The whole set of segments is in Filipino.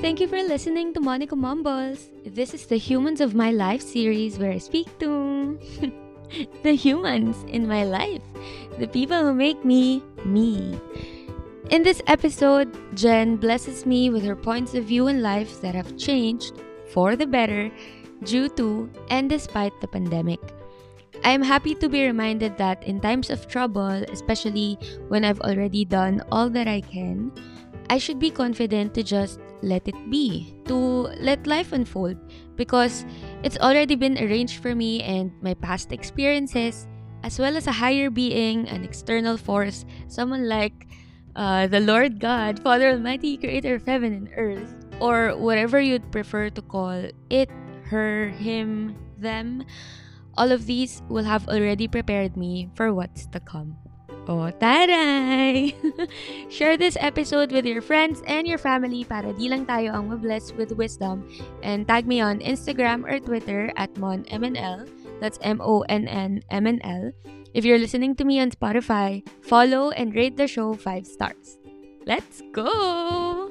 Thank you for listening to Monica Mumbles. This is the Humans of My Life series where I speak to the humans in my life, the people who make me me. In this episode, Jen blesses me with her points of view in life that have changed for the better due to and despite the pandemic. I am happy to be reminded that in times of trouble, especially when I've already done all that I can, I should be confident to just let it be, to let life unfold because it's already been arranged for me and my past experiences, as well as a higher being, an external force, someone like uh, the Lord God, Father Almighty, creator of heaven and earth, or whatever you'd prefer to call it, her, him, them all of these will have already prepared me for what's to come. Oh, taray! Share this episode with your friends and your family para di lang tayo ang mabless with wisdom and tag me on Instagram or Twitter at monmnl. That's M-O-N-N-M-N-L. If you're listening to me on Spotify, follow and rate the show 5 stars. Let's go!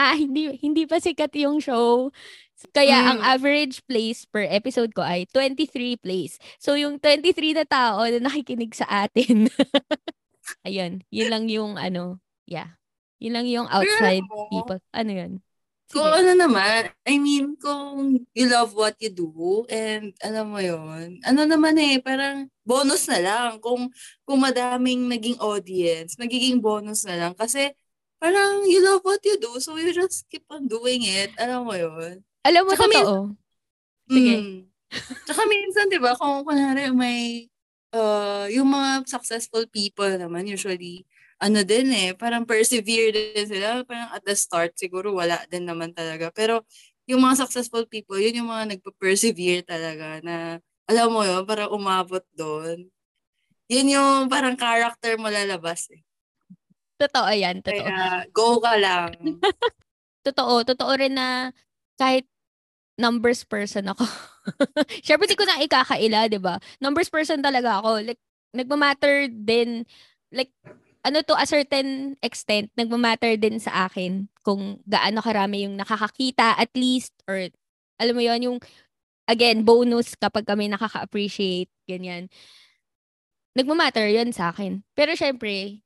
Ah, hindi hindi pa sikat yung show. Kaya mm. ang average plays per episode ko ay 23 plays. So yung 23 na tao na nakikinig sa atin. Ayun, yun lang yung ano, yeah. Yun lang yung outside Pero, people. Ano yun? Sige. Kung ano naman, I mean, kung you love what you do, and alam mo yon ano naman eh, parang bonus na lang. Kung, kung madaming naging audience, magiging bonus na lang. Kasi parang you love what you do, so you just keep on doing it. Alam mo yon alam mo, Tsaka totoo. Min- Sige. Mm. Tsaka minsan, di ba, kung kunwari may, uh, yung mga successful people naman, usually, ano din eh, parang persevere din sila. Parang at the start, siguro wala din naman talaga. Pero, yung mga successful people, yun yung mga nagpa-persevere talaga na, alam mo yun, parang umabot doon. Yun yung parang character mo lalabas eh. Totoo yan, totoo. Kaya, go ka lang. totoo, totoo rin na kahit numbers person ako. Siyempre, di ko na ikakaila, di ba? Numbers person talaga ako. Like, nagmamatter din, like, ano to, a certain extent, nagmamatter din sa akin kung gaano karami yung nakakakita at least, or alam mo yon yung, again, bonus kapag kami nakaka-appreciate, ganyan. Nagmamatter yon sa akin. Pero syempre,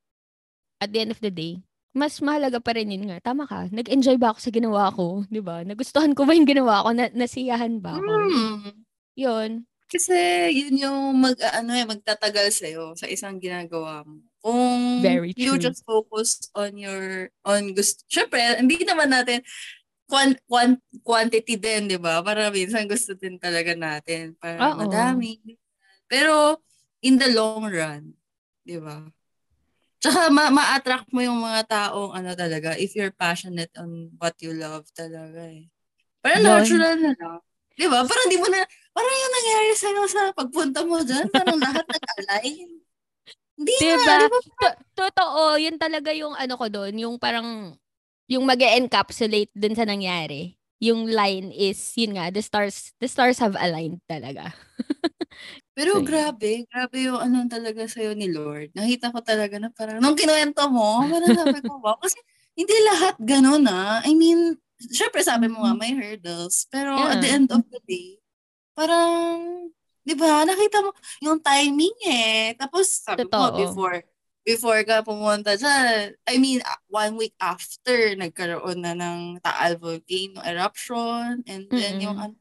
at the end of the day, mas mahalaga pa rin yun nga. Tama ka. Nag-enjoy ba ako sa ginawa ko? Di ba? Nagustuhan ko ba yung ginawa ko? Na nasiyahan ba ako? Mm. Yun. Kasi yun yung mag, ano eh, magtatagal sa'yo sa isang ginagawa mo. Kung Very true. you just focus on your, on gusto, syempre, hindi naman natin, quant, quant, quantity din, di ba? Para minsan gusto din talaga natin. Para Uh-oh. madami. Pero, in the long run, di ba? Tsaka ma- ma-attract mo yung mga taong ano talaga, if you're passionate on what you love talaga eh. Parang Yun. natural na lang. Di ba? Parang di mo na, parang yung nangyari sa'yo sa pagpunta mo dyan, parang lahat nag-align. Hindi diba? na. Diba? To- totoo, yun talaga yung ano ko doon, yung parang, yung mag encapsulate dun sa nangyari. Yung line is, yun nga, the stars, the stars have aligned talaga. Pero so, grabe, grabe yung ano talaga sa'yo ni Lord. Nakita ko talaga na parang, nung kinuwento mo, parang sabi ko, wow. Kasi hindi lahat ganun ah. I mean, syempre sabi mo nga, may hurdles. Pero yeah. at the end of the day, parang, di ba, nakita mo yung timing eh. Tapos sabi Totoo. mo, before, before ka pumunta dyan, I mean, one week after, nagkaroon na ng Taal volcano eruption, and then mm-hmm. yung ano,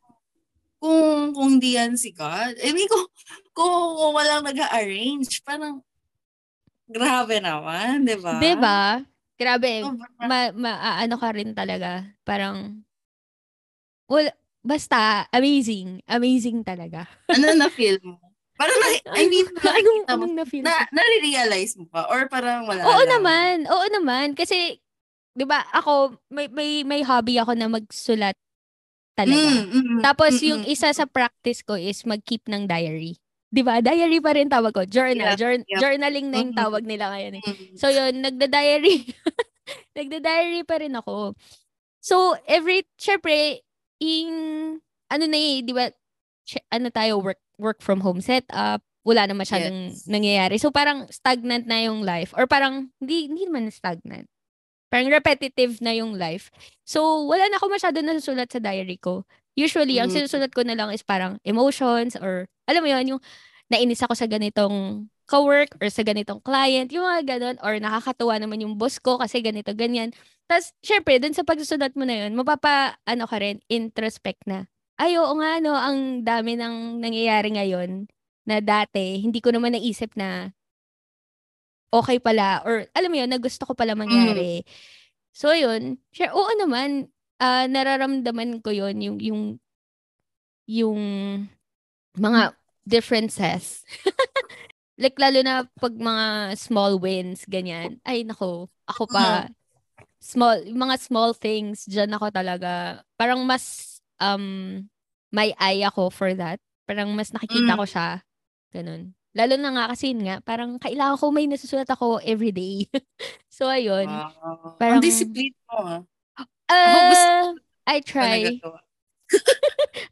kung kung hindi yan si God. I mean, kung, kung, kung walang nag-arrange, parang grabe naman, di ba? Di ba? Grabe. Ma, ma, ano ka rin talaga. Parang, well, basta, amazing. Amazing talaga. ano na-feel mo? Parang na, I mean, anong, anong na-feel na, na-realize mo pa? Or parang wala Oo lang? naman. Oo naman. Kasi, di ba, ako, may, may, may hobby ako na magsulat talaga. Mm, mm, mm, Tapos mm, yung mm. isa sa practice ko is mag-keep ng diary. 'Di ba? Diary pa rin tawag ko. Journal. Yeah, Jour- yeah. Journaling na yung tawag nila ngayon eh. So yun, nagda-diary. nagda-diary pa rin ako. So every syempre in ano na eh, 'di ba? Ano tayo work work from home setup. wala na masyadong yes. nangyayari. So parang stagnant na yung life or parang hindi hindi naman stagnant. Parang repetitive na yung life. So wala na ako masyado nasusulat sa diary ko. Usually, mm-hmm. ang sinusulat ko na lang is parang emotions or alam mo yun, yung nainis ako sa ganitong co-work or sa ganitong client, yung mga ganun, or nakakatuwa naman yung boss ko kasi ganito, ganyan. Tapos, syempre, dun sa pagsusulat mo na yun, mapapa, ano ka rin, introspect na. Ay, oo nga, no, ang dami nang nangyayari ngayon na dati, hindi ko naman naisip na okay pala or alam mo yun, na gusto ko pala mangyari. Mm. So yun, sure, oo naman, uh, nararamdaman ko yun, yung, yung, yung mga differences. like, lalo na pag mga small wins, ganyan. Ay, nako, ako pa, small, mga small things, dyan ako talaga, parang mas, um, may eye ako for that. Parang mas nakikita mm. ko siya Ganun. Lalo na nga kasi nga, parang kailangan ko may nasusulat ako every day. so, ayun. Wow. Parang, Ang discipline mo, ah. Uh, I try.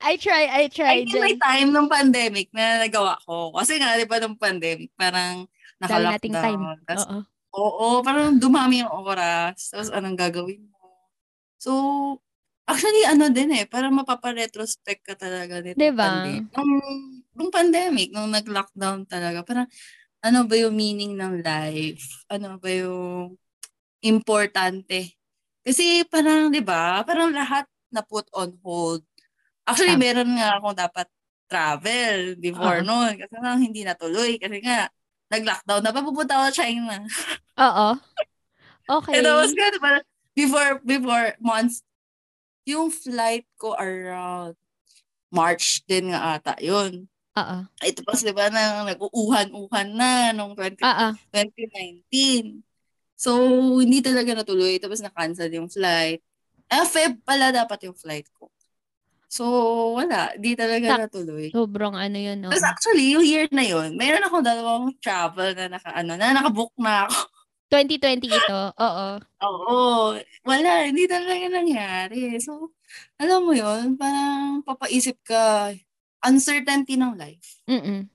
I try, I try. I think may time nung pandemic na nagawa ko. Kasi nga, di ba, nung pandemic, parang naka-lockdown. nating time. Tas, Oo. Oo, parang dumami yung oras. Tapos, anong gagawin mo? So, actually, ano din eh, parang mapapa-retrospect ka talaga nito. Diba? Pandemic. Nung nung pandemic, nung nag-lockdown talaga, parang ano ba yung meaning ng life? Ano ba yung importante? Kasi parang, di ba, parang lahat na put on hold. Actually, meron nga akong dapat travel before uh-huh. noon. Kasi nga hindi natuloy. Kasi nga, nag-lockdown na pa, pupunta ako China. Oo. Okay. And I was good, parang, before, before months, yung flight ko around March din nga ata yun. Oo. Ito pa, di ba, na nag-uuhan-uhan na nung 20, Uh-oh. 2019. So, hindi talaga natuloy. Tapos na-cancel yung flight. Ah, Feb pala dapat yung flight ko. So, wala. Di talaga Ta- natuloy. Sobrang ano yun? Tapos actually, yung year na yun, mayroon akong dalawang travel na naka, ano, na nakabook na ako. 2020 ito, oo. Oo. Wala, hindi talaga nangyari. So, alam mo yun, parang papaisip ka, uncertainty ng life. Mm-mm.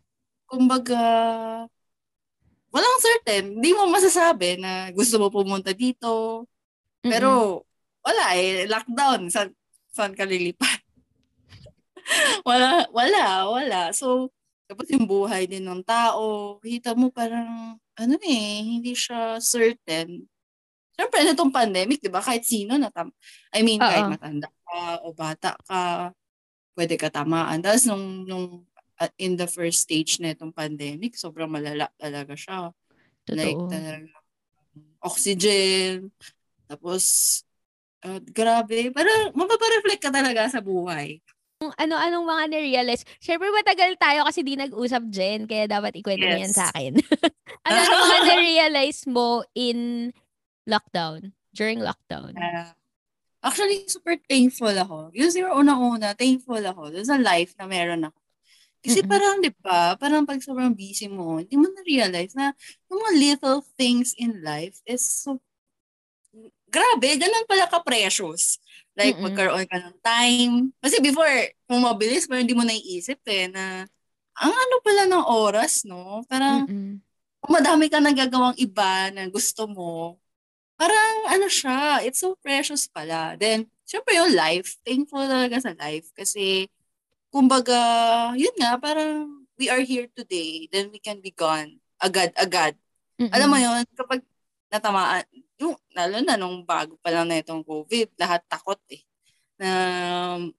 Kumbaga, walang certain. Hindi mo masasabi na gusto mo pumunta dito. Mm-mm. Pero, wala eh. Lockdown. Sa, saan ka lilipat? wala, wala, wala. So, tapos yung buhay din ng tao, kita mo parang, ano eh, hindi siya certain. Siyempre, na itong pandemic, di ba? Kahit sino na tam- I mean, Uh-oh. kahit matanda ka o bata ka, pwede ka tamaan. Tapos nung, nung uh, in the first stage na itong pandemic, sobrang malala talaga siya. Totoo. Like, talaga, oxygen, tapos, uh, grabe, parang mapapareflect ka talaga sa buhay. Ano-anong mga na-realize? Siyempre, matagal tayo kasi di nag-usap, Jen, kaya dapat ikwento yes. mo yan sa akin. ano-ano mga na-realize mo in lockdown, during lockdown? Uh, Actually, super thankful ako. Yung zero una-una, thankful ako sa life na meron ako. Kasi mm-hmm. parang, di ba, parang pag sobrang busy mo, hindi mo na-realize na yung mga little things in life is so, grabe, ganun pala ka-precious. Like, mm-hmm. magkaroon ka ng time. Kasi before, kung mabilis, pero hindi mo naiisip eh, na ang ano pala ng oras, no? Parang, mm-hmm. madami ka nagagawang iba na gusto mo, parang ano siya, it's so precious pala. Then, syempre yung life, thankful talaga sa life kasi kumbaga, yun nga, parang we are here today, then we can be gone agad-agad. Mm-hmm. Alam mo yun, kapag natamaan, yung, lalo na nung bago pa lang na itong COVID, lahat takot eh, na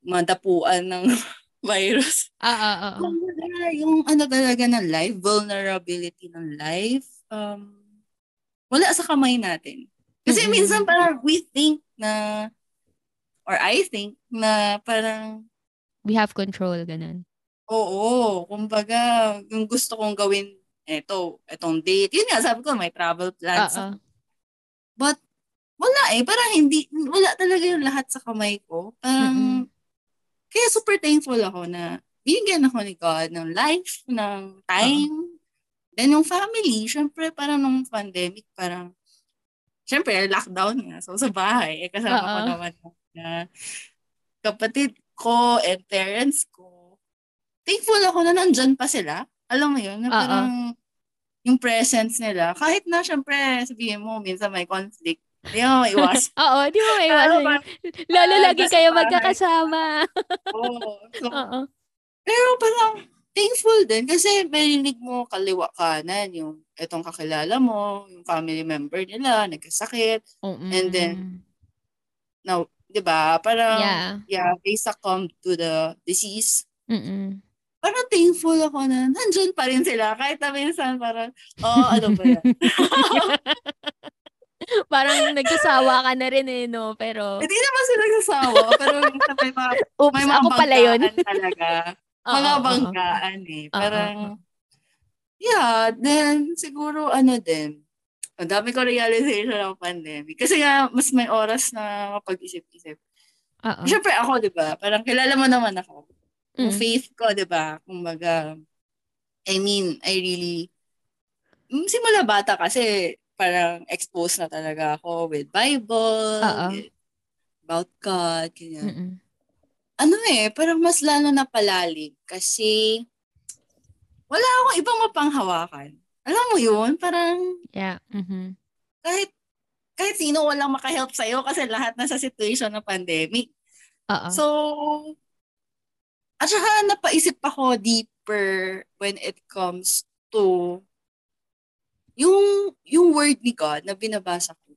madapuan ng virus. Ah, ah, ah. ah. Yung ano talaga ng life, vulnerability ng life, um, wala sa kamay natin. Kasi mm-hmm. minsan parang we think na, or I think na parang, we have control, ganun. Oo, kumbaga, yung gusto kong gawin, eto, etong date. Yun nga, sabi ko, may travel plans. Uh-uh. But, wala eh. Parang hindi, wala talaga yung lahat sa kamay ko. Parang, mm-hmm. kaya super thankful ako na binigyan ako ni God ng life, ng time. Uh-huh. Then yung family, syempre parang nung pandemic, parang syempre, lockdown nga. So, sa bahay, eh, kasama Uh-oh. ko naman na kapatid ko and parents ko. Thankful ako na nandyan pa sila. Alam mo yun? Na parang yung presence nila, kahit na syempre sabihin mo, minsan may conflict, Di mo maiwas. Oo, di mo maiwas. Lalo uh, lagi kayo magkakasama. Oo. So, Oo. Pero parang thankful din kasi marinig mo kaliwa kanan yung itong kakilala mo, yung family member nila, nagkasakit. Mm-mm. And then, now, di ba, parang, yeah. yeah, they succumb to the disease. Mm-mm. Parang thankful ako na nandyan pa rin sila. Kahit na minsan parang, oh, ano ba yan? Parang nagsasawa ka na rin eh, no? Pero... Hindi naman sila nagsasawa. pero may mga, Oops, may mga ako pala yun. talaga. mga banggaan eh. Parang, yeah, then siguro ano din, ang dami ko realization ng pandemic. Kasi nga, mas may oras na mapag-isip-isip. Uh-oh. Siyempre ako, di ba? Parang kilala mo naman ako. Yung mm. faith ko, di ba? Kumbaga, I mean, I really, mm, simula bata kasi parang exposed na talaga ako with Bible, with, about God, ganyan. Mm-mm. Ano eh, parang mas lalo na palalim kasi wala akong ibang mapanghawakan. Alam mo yun? Parang, yeah. Mm-hmm. kahit, kahit sino walang makahelp sa'yo kasi lahat na sa situation ng pandemic. Uh-oh. So, at saka napaisip ako deeper when it comes to yung yung word ni God na binabasa ko.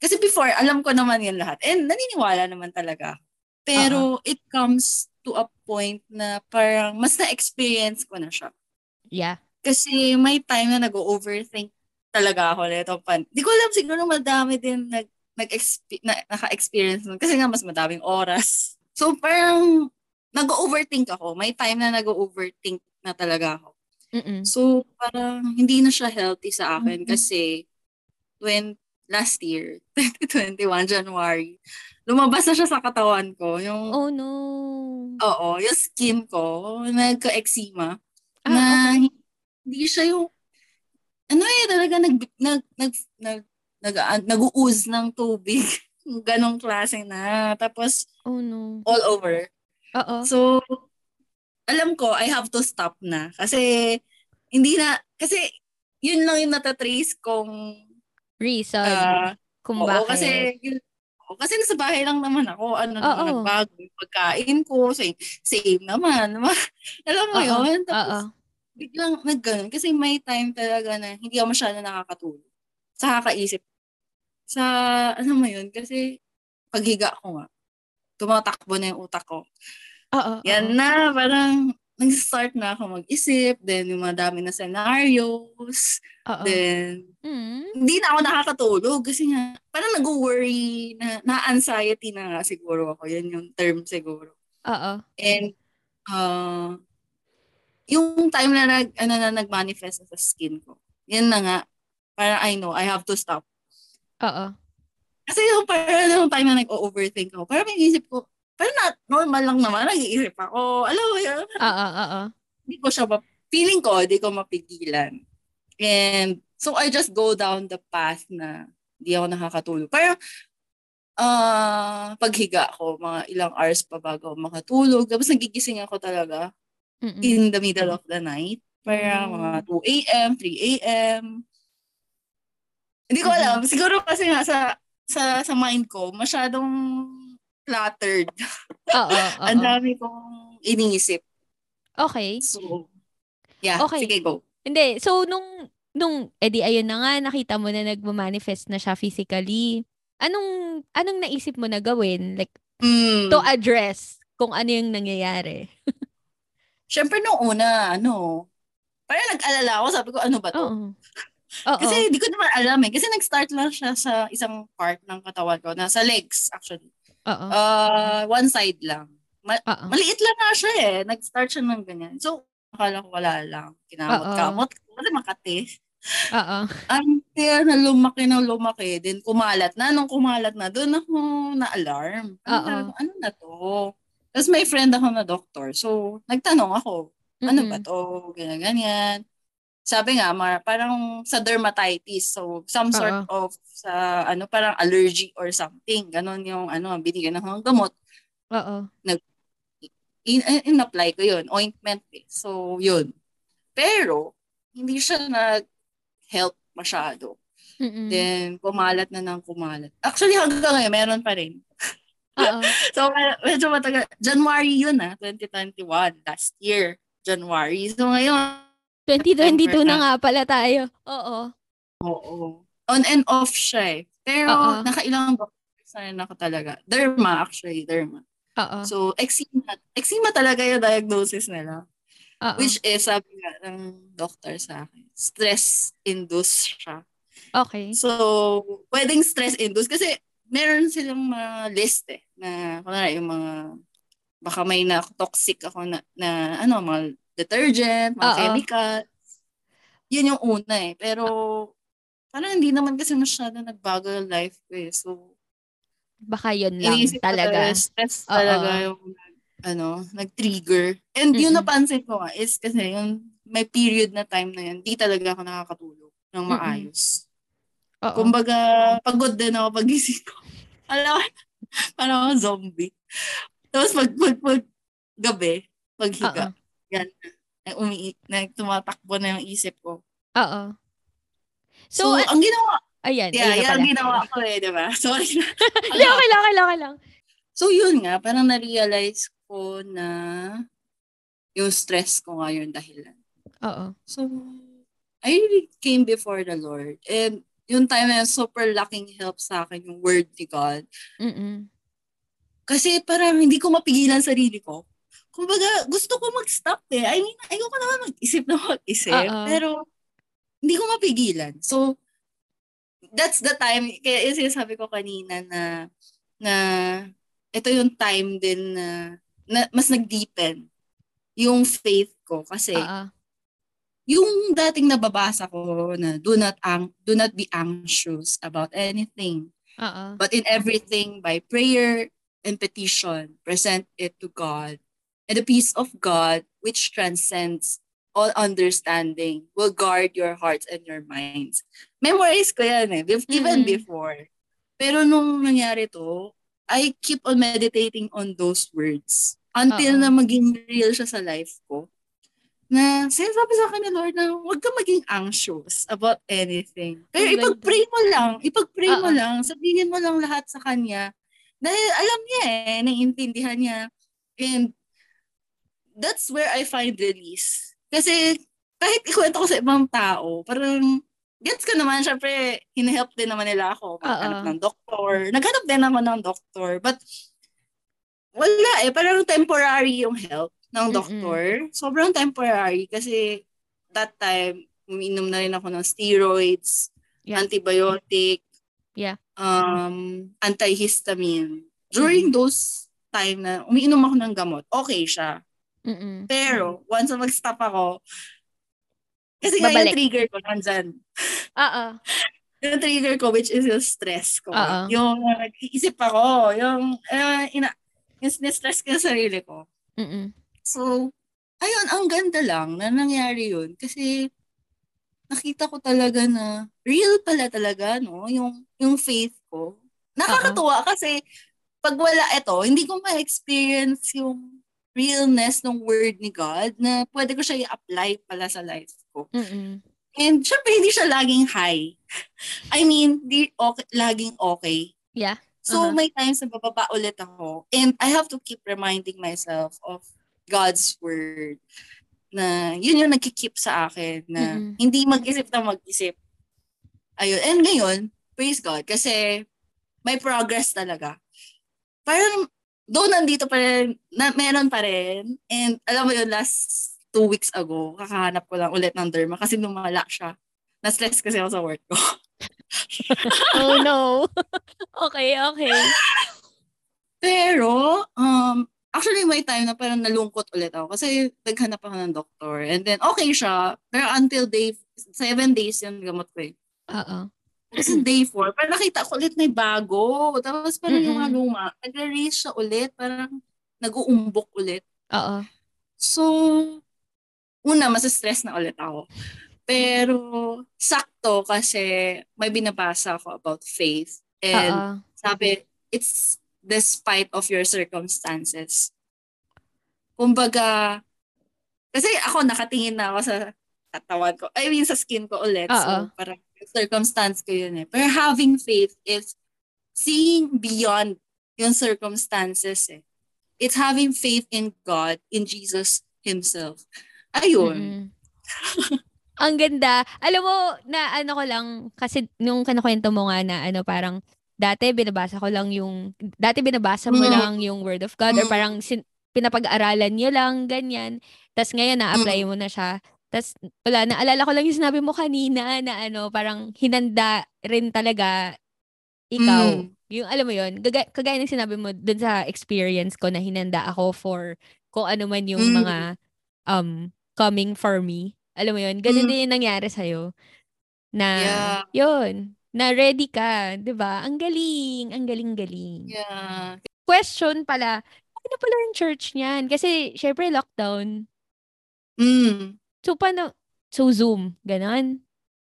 Kasi before, alam ko naman yan lahat. And naniniwala naman talaga. Pero uh-huh. it comes to a point na parang mas na-experience ko na siya. Yeah. Kasi may time na nag-overthink talaga ako nito pan. Di ko alam siguro madami din nag nag na, naka-experience nun. Kasi nga mas madaming oras. So parang nag-overthink ako. May time na nag-overthink na talaga ako. Mm-mm. So, parang hindi na siya healthy sa akin Mm-mm. kasi when last year, 2021, January, lumabas na siya sa katawan ko. Yung, oh no. Oo, yung skin ko, nagka-eczema. Ah, na okay. hindi siya yung, ano eh, talaga nag, nag, nag, nag, nag, nag, nag-ooze ng tubig. Ganong klase na. Tapos, oh no. all over. Oo. So, alam ko, I have to stop na. Kasi, hindi na, kasi, yun lang yung natatrace kong reason uh, kung oo, bakit. kasi, yun, kasi nasa bahay lang naman ako. Ano oo. naman nagbago yung pagkain ko. Same, same naman. alam mo oo, yun? Tapos, oo. biglang nagganon. Kasi may time talaga na hindi ako masyado nakakatulog. Sa kakaisip. Sa, ano mo yun? Kasi, paghiga ko nga, tumatakbo na yung utak ko. Oo. Yan na, parang nag-start na ako mag-isip, then yung mga dami na scenarios, Uh-oh. then mm. hindi na ako nakakatulog kasi nga parang nag-worry, na, na-anxiety na nga siguro ako. Yan yung term siguro. Oo. And uh, yung time na nag ano na nag-manifest sa skin ko. Yan na nga. Parang I know I have to stop. Oo. Kasi yung parang yung time na nag-overthink ako, parang may isip ko, pero na, normal lang naman, nag-iisip ako. Alam mo yun? Oo, oo. Hindi ko siya, ma- feeling ko, hindi ko mapigilan. And so I just go down the path na hindi ako nakakatulog. Pero uh, paghiga ko, mga ilang hours pa bago makatulog. Tapos nagigising ako talaga Mm-mm. in the middle of the night. Parang mm. mga 2 a.m., 3 a.m. Hindi ko alam. Mm-hmm. Siguro kasi nga sa, sa, sa mind ko, masyadong cluttered. Oo. Ang dami kong iniisip. Okay. So, yeah. Okay. Sige, go. Hindi. So, nung, nung, edi ayun na nga, nakita mo na nagmamanifest na siya physically. Anong, anong naisip mo na gawin? Like, mm. to address kung ano yung nangyayari? Siyempre, nung una, ano, parang nag-alala ako, sabi ko, ano ba to? Oo. Kasi hindi ko naman alam eh. Kasi nag-start lang siya sa isang part ng katawan ko, na sa legs actually. Oo. Uh, one side lang. Ma- Uh-oh. Maliit lang nga siya eh. Nag-start siya ng ganyan. So, akala ko wala lang. Kinamot-kamot. Kasi makati. Oo. Until na lumaki na lumaki, din kumalat na. Nung kumalat na, doon ako na-alarm. Ano, ano na to? Tapos may friend ako na doctor. So, nagtanong ako, ano mm-hmm. ba to? Ganyan, ganyan sabi nga, mar, parang sa dermatitis. So, some sort Uh-oh. of sa ano parang allergy or something. Ganon yung ano, binigyan ng gamot. Oo. Nag in, in, apply ko yun, ointment eh. So, yun. Pero, hindi siya nag-help masyado. Mm-mm. Then, kumalat na ng kumalat. Actually, hanggang ngayon, meron pa rin. So, medyo matagal. January yun ah, 2021. Last year, January. So, ngayon, 2022 na nga pala tayo. Oo. Oo. On and off siya eh. Pero, Oo. nakailang doctors na ako talaga. Derma, actually, derma. Oo. So, eczema. Eczema talaga yung diagnosis nila. Oo. Which is, sabi nga ng doctor sa akin, stress-induced siya. Okay. So, pwedeng stress-induced kasi meron silang mga list eh, na, kunwari, yung mga, baka may na toxic ako na, na ano, mga detergent, mga Oo. chemical. Yun yung una eh. Pero, parang hindi naman kasi masyado nagbago yung life ko eh. So, Baka yun lang iniisip ko talaga. stress Oo. talaga yung ano, nag-trigger. And yung Mm-mm. napansin ko nga is kasi yung may period na time na yun, di talaga ako nakakatulog ng maayos. Oo. Kumbaga, pagod din ako pag gising ko. Alam mo, parang ako zombie. Tapos pag, pag, pag gabi, paghiga, yan, na, umi, na tumatakbo na yung isip ko. Oo. So, So, a- ang ginawa, ayan. yeah, ayun na yan ang ginawa ko eh, di ba? Sorry na. Hindi, okay lang, okay lang, okay lang. So, yun nga, parang na-realize ko na yung stress ko nga yung dahilan. Oo. So, I really came before the Lord. And yung time na super laking help sa akin yung word ni God. Mm-mm. Kasi parang hindi ko mapigilan sarili ko. Kumbaga, gusto ko mag-stop eh. I mean, ayoko naman mag-isip na mag-isip. Oo. Pero, hindi ko mapigilan. So, that's the time, kaya yung sinasabi ko kanina na, na ito yung time din na, na mas nag-deepen yung faith ko. Kasi, Oo. yung dating nababasa ko na do not ang do not be anxious about anything Oo. but in everything by prayer and petition present it to God and the peace of God which transcends all understanding will guard your hearts and your minds memorize ko yan eh even Mm-mm. before pero nung nangyari to I keep on meditating on those words until Oo. na maging real siya sa life ko na sinasabi sa akin ni Lord na huwag ka maging anxious about anything. Pero ganda. ipag-pray mo lang, ipag-pray mo Oo. lang, sabihin mo lang lahat sa Kanya. Dahil alam niya eh, naiintindihan niya. And that's where I find release. Kasi kahit ikwento ko sa ibang tao, parang gets ko naman, syempre, hinahelp din naman nila ako maghanap ng doktor. Naghanap din naman ng doktor. But wala eh, parang temporary yung help ng Mm-mm. doktor. Sobrang temporary kasi that time, uminom na rin ako ng steroids, Yeah. antibiotic, Yeah. um, antihistamine. During those time na umiinom ako ng gamot, okay siya. Mm-mm. Pero, once na mag-stop ako, kasi nga yung Babalik. trigger ko nandyan. Oo. Yung trigger ko, which is yung stress ko. Oo. Yung uh, nag-iisip ako, yung, uh, ina, yung stress ko sa sarili ko. Mm-mm. So, ayun, ang ganda lang na nangyari yun. Kasi, nakita ko talaga na real pala talaga, no? Yung, yung faith ko. Nakakatuwa kasi, pag wala ito, hindi ko ma-experience yung realness ng word ni God na pwede ko siya i-apply pala sa life ko. Mm-mm. And syempre, hindi siya laging high. I mean, di okay, laging okay. Yeah. So, Uh-huh. may times na bababa ulit ako. And I have to keep reminding myself of God's word na yun yung nagkikip sa akin na Mm-mm. hindi mag-isip na mag-isip. Ayun. And ngayon, praise God, kasi may progress talaga. Parang, doon nandito pa rin, na, meron pa rin. And alam mo yun, last two weeks ago, kakahanap ko lang ulit ng derma kasi lumala siya. Na-stress kasi ako sa work ko. Oh no. okay, okay. Pero, um, actually may time na parang nalungkot ulit ako kasi naghanap ako ng doktor. And then, okay siya. Pero until day, seven days yung gamot ko eh. Oo. Kasi day four, parang nakita ko ulit may bago. Tapos parang yung mga luma, nag-raise siya ulit. Parang nag-uumbok ulit. Oo. So, una, masa-stress na ulit ako. Pero, sakto kasi may binabasa ako about faith. And Oo. sabi, it's despite of your circumstances. Kumbaga, kasi ako nakatingin na ako sa katawan ko. I mean, sa skin ko ulit. Oo. So, parang circumstance ko yun eh. Pero having faith is seeing beyond yung circumstances eh. It's having faith in God, in Jesus Himself. Ayun. Mm-mm. Ang ganda. Alam mo, na ano ko lang, kasi nung kanakwento mo nga na ano parang, dati binabasa ko lang yung, dati binabasa mo Mm. lang yung Word of God or Mm. parang sin, pinapag-aralan nyo lang, ganyan. Tapos ngayon na-apply mo na siya. Tapos wala, naalala ko lang yung sinabi mo kanina na ano, parang hinanda rin talaga ikaw. Mm. Yung alam mo yun, gaga, kagaya ng sinabi mo dun sa experience ko na hinanda ako for kung ano man yung Mm. mga um coming for me. Alam mo yun, ganun Mm. din yung nangyari sa'yo. Na, Yeah. yun, na ready ka, 'di ba? Ang galing, ang galing-galing. Yeah. Question pala, ano pala yung church niyan? Kasi, syempre, lockdown. Mm. So, paano? So, Zoom, ganon?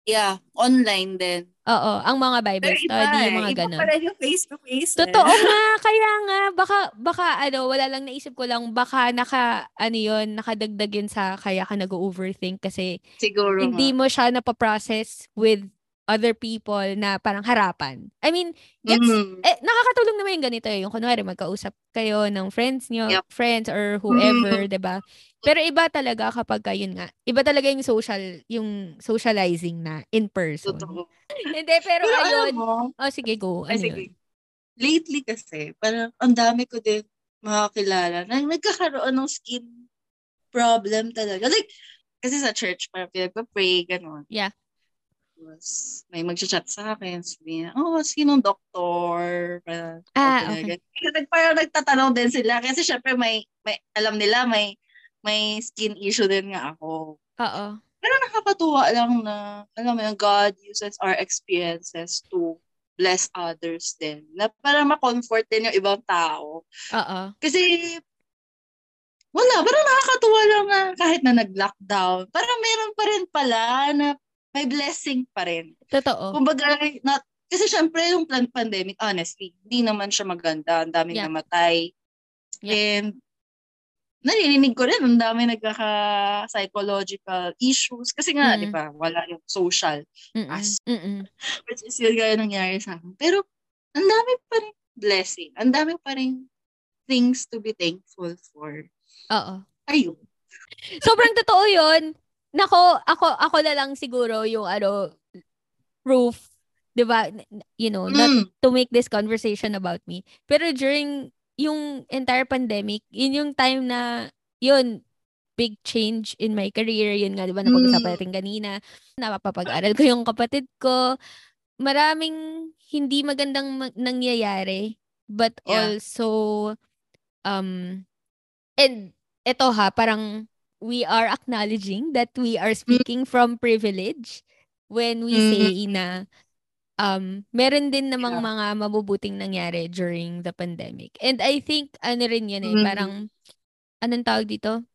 Yeah. Online din. Oo, ang mga Bible Pero iba study, eh. mga Iba ganon. pa rin yung face-to-face. eh. Totoo nga, kaya nga, baka, baka, ano, wala lang naisip ko lang, baka naka, ano yun, nakadagdag yun sa kaya ka nag-overthink kasi Siguro hindi nga. mo siya napaprocess with other people na parang harapan. I mean, gets, Mm. eh, nakakatulong naman yung ganito eh. Yung kunwari, magkausap kayo ng friends nyo, Yep. friends or whoever, Mm. 'di ba Pero iba talaga kapag ka, yun nga, iba talaga yung social, yung socializing na in person. Totoo. Hindi, pero, Pero ayun. mo, Oh, sige, go. ay Ano sige. yun? Lately kasi, parang ang dami ko din makakilala na nagkakaroon ng skin problem talaga. Like, kasi sa church, parang pinagpa-pray, gano'n. Yeah. Tapos, may mag-chat sa akin, sabi niya, oh, sinong doktor? Parang, Ah, okay. okay. Kasi parang nagtatanong din sila, kasi syempre may, may, alam nila, may, may skin issue din nga ako. Oo. Pero nakakatuwa lang na, alam mo yung God uses our experiences to bless others din. Na para ma-comfort din yung ibang tao. Oo. Kasi, wala, parang nakakatuwa lang na kahit na nag-lockdown, parang meron pa rin pala na may blessing pa rin. Totoo. Kumbaga, not, kasi syempre yung pandemic, honestly, hindi naman siya maganda. Ang daming Yeah. namatay. Yeah. And, narinig ko rin, ang dami nagkaka-psychological issues. Kasi nga, Mm. di ba, wala yung social, Mm-mm. As- Mm-mm. which is yun gaya nangyari sa akin. Pero, ang dami pa rin blessing. Ang dami pa rin things to be thankful for. Oo. Ayun. Sobrang totoo yun. Nako, ako, ako na lang siguro yung ano, proof, di ba? You know, not Mm. to make this conversation about me. Pero during yung entire pandemic, yun yung time na, yun, big change in my career. Yun nga, di ba, napag-usapan Mm. natin kanina. Napapag-aral ko yung kapatid ko. Maraming hindi magandang ma- nangyayari. But Yeah. also, um, and eto ha, parang we are acknowledging that we are speaking from privilege when we Mm. say na um, meron din namang Yeah. mga mabubuting nangyari during the pandemic. And I think, ano rin yun eh, Mm. parang, anong tawag dito?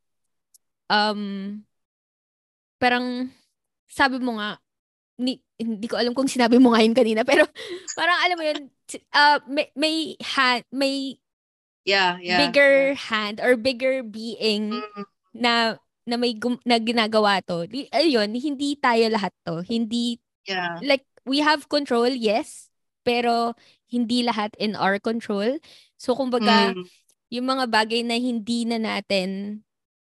Um, parang, sabi mo nga, ni, hindi ko alam kung sinabi mo nga yun kanina, pero parang alam mo yun, uh, may, may, hand, may Yeah, yeah. bigger hand or bigger being Mm. na na may gum- na ginagawa to. Ayun, hindi tayo lahat to. Hindi Yeah. like we have control, yes, pero hindi lahat in our control. So kumbaga, Mm. yung mga bagay na hindi na natin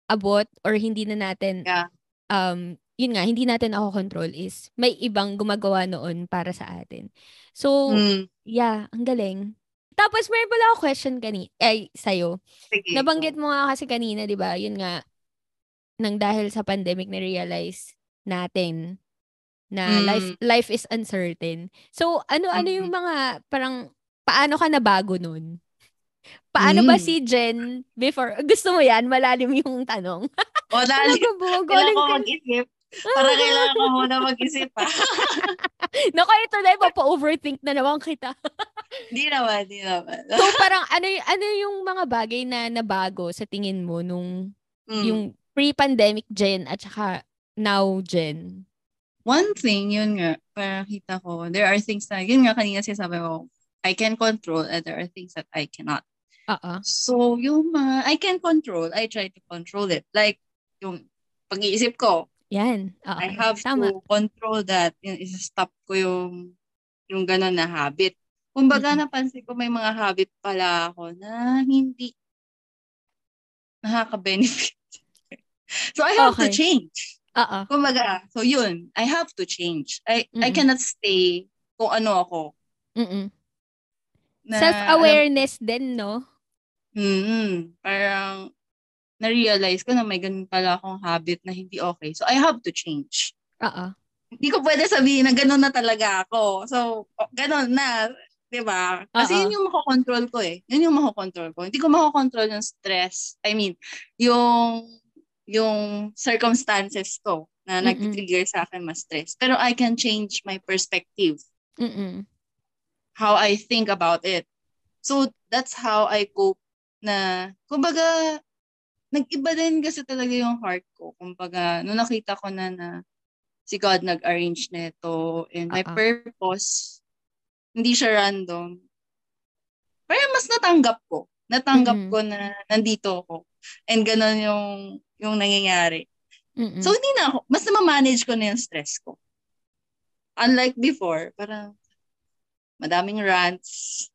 abot or hindi na natin Yeah. um yun nga, hindi natin ako control is may ibang gumagawa noon para sa atin. So, Mm. yeah, ang galing. Tapos, meron pala ako question kani ay, sa'yo. Sige. Nabanggit mo nga kasi kanina, di ba, yun nga, nang dahil sa pandemic, na-realize natin na Mm. life life is uncertain. So, ano-ano yung Mhm. mga, parang, paano ka nabago nun? Paano ba Mm. si Jen before? Gusto mo yan? Malalim yung tanong. O, dali. Kailangan ko mag-isip. Para kailangan ko muna mag-isip pa. Naku, ito na, mapa-overthink na naman kita. Di naman, di naman. So, parang, ano, ano yung mga bagay na nabago sa tingin mo nung, Mm. yung pre-pandemic Jen at saka now Jen? One thing, yun nga, parang kita ko, there are things na, yun nga kanina sinasabi ko, I can control and there are things that I cannot. Oo. So, yung mga I can control, I try to control it. Like, yung pag-iisip ko, Yan. Oo, I have tama. to control that. Yung isa-stop ko yung yung gano'n na habit. Kumbaga, Mm-mm. napansin ko may mga habit pala ako na hindi nakaka-benefit. so, I have to Okay. change. Oo. Kumbaga, so yun, I have to change. I I Mm-mm. cannot stay kung ano ako. Mm-mm. Na, Self-awareness din, no? Mm, parang na-realize ko na may ganun pala akong habit na hindi okay. So, I have to change. Oo. Hindi ko pwede sabihin na ganun na talaga ako. So, ganun na. 'di ba? Kasi Oo. yun yung makokontrol ko eh. Yun yung makokontrol ko. Hindi ko makokontrol yung stress. I mean, yung yung circumstances ko na Mm-mm. nag-trigger sa akin mas stress. Pero I can change my perspective, Mm-mm. how I think about it. So, that's how I cope na, kumbaga, nag-iba din kasi talaga yung heart ko. Kumbaga, nung nakita ko na na si God nag-arrange nito and my Oo. purpose, hindi siya random. Parang mas natanggap ko. Natanggap Mm-mm. ko na nandito ako. And ganun yung, yung nangyayari. Mm-mm. So, hindi na ako, mas na-manage ko na yung stress ko. Unlike before, parang madaming rants.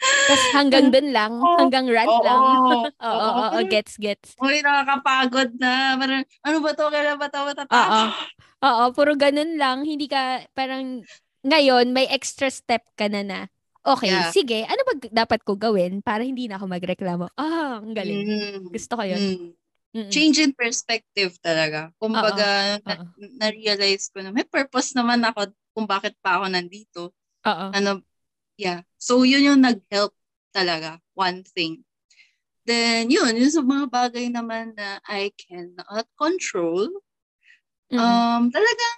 Tapos hanggang dun lang, Oo. hanggang rant Oo. lang. Oo, Oo. oo, oo, Parang, gets, gets. Uy, nakakapagod na. Parang, ano ba to? Kailan ba to? Oo. Matatapos? Oo, puro ganun lang. Hindi ka, parang, ngayon, may extra step ka na na. Okay, Yeah. sige, ano ba dapat ko gawin para hindi na ako magreklamo? Ah, ang galing. Mm. Gusto ko yun. Mm. Mm-mm. Change in perspective talaga. Kumbaga, na, Oo. na-realize ko na may purpose naman ako kung bakit pa ako nandito. Oo. Ano, yeah. So, yun yung nag-help talaga. One thing. Then, yun, yun sa mga bagay naman na I cannot control. Mm-mm. Um, talagang,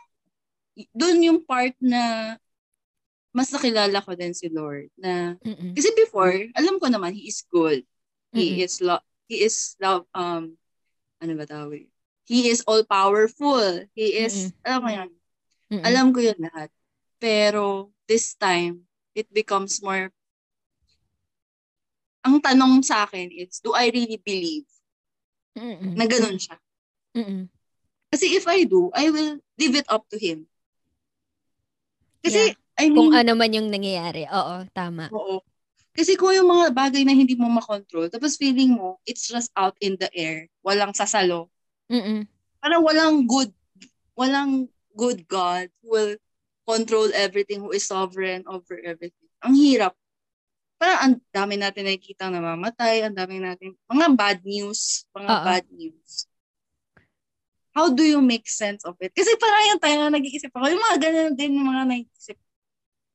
dun yung part na mas nakilala ko din si Lord na Mm-mm. kasi before alam ko naman he is good he Mm-mm. is love he is love um ano ba tawag he is all powerful he is alam mo yun Mm-mm. alam ko yun lahat pero this time it becomes more ang tanong sa akin is do I really believe Mm-mm. na ganun siya Mm-mm. kasi if I do I will leave it up to him kasi I mean Kung ano man yung nangyayari. Oo, tama. Oo. Kasi kung yung mga bagay na hindi mo makontrol, tapos feeling mo, it's just out in the air, walang sasalo, Mm-mm. parang walang good, walang good God who will control everything, who is sovereign over everything. Ang hirap. Parang ang dami natin nakikita namamatay, ang dami natin, mga bad news, mga Oo. bad news. How do you make sense of it? Kasi parang yung tayo na nag-iisip ako, yung mga ganun din yung mga nag-iisip,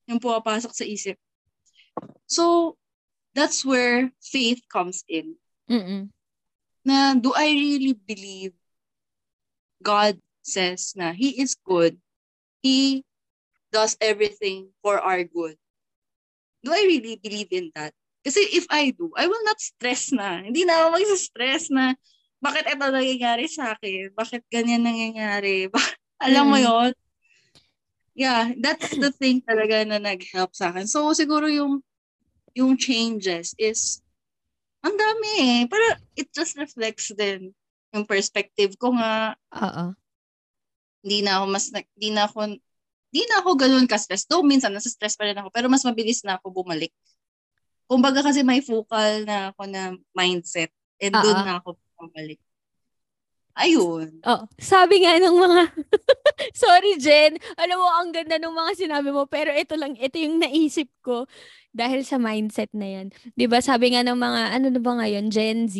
yung pumapasok sa isip. So, that's where faith comes in. Mm-mm. Na do I really believe God says na He is good. He does everything for our good. Do I really believe in that? Kasi if I do, I will not stress na. Hindi na ako mag-stress na bakit ito nangyayari sa akin? Bakit ganyan nangyayari? Alam mo Mm. yon Yeah, that's the thing talaga na nag-help sa akin. So, siguro yung yung changes is ang dami eh. Pero it just reflects din yung perspective ko nga. Oo. Hindi na ako mas, hindi na ako, hindi na ako ganun ka-stress. Though minsan, nasa stress pa rin ako. Pero mas mabilis na ako bumalik. Kumbaga kasi may focal na ako na mindset. And doon Oo. na ako bumalik. Ayun. Oh, sabi nga ng mga Sorry Jen, alam mo ang ganda ng mga sinabi mo pero ito lang ito yung naisip ko dahil sa mindset na yan. 'Di ba sabi nga ng mga ano na ba ngayon Gen Z,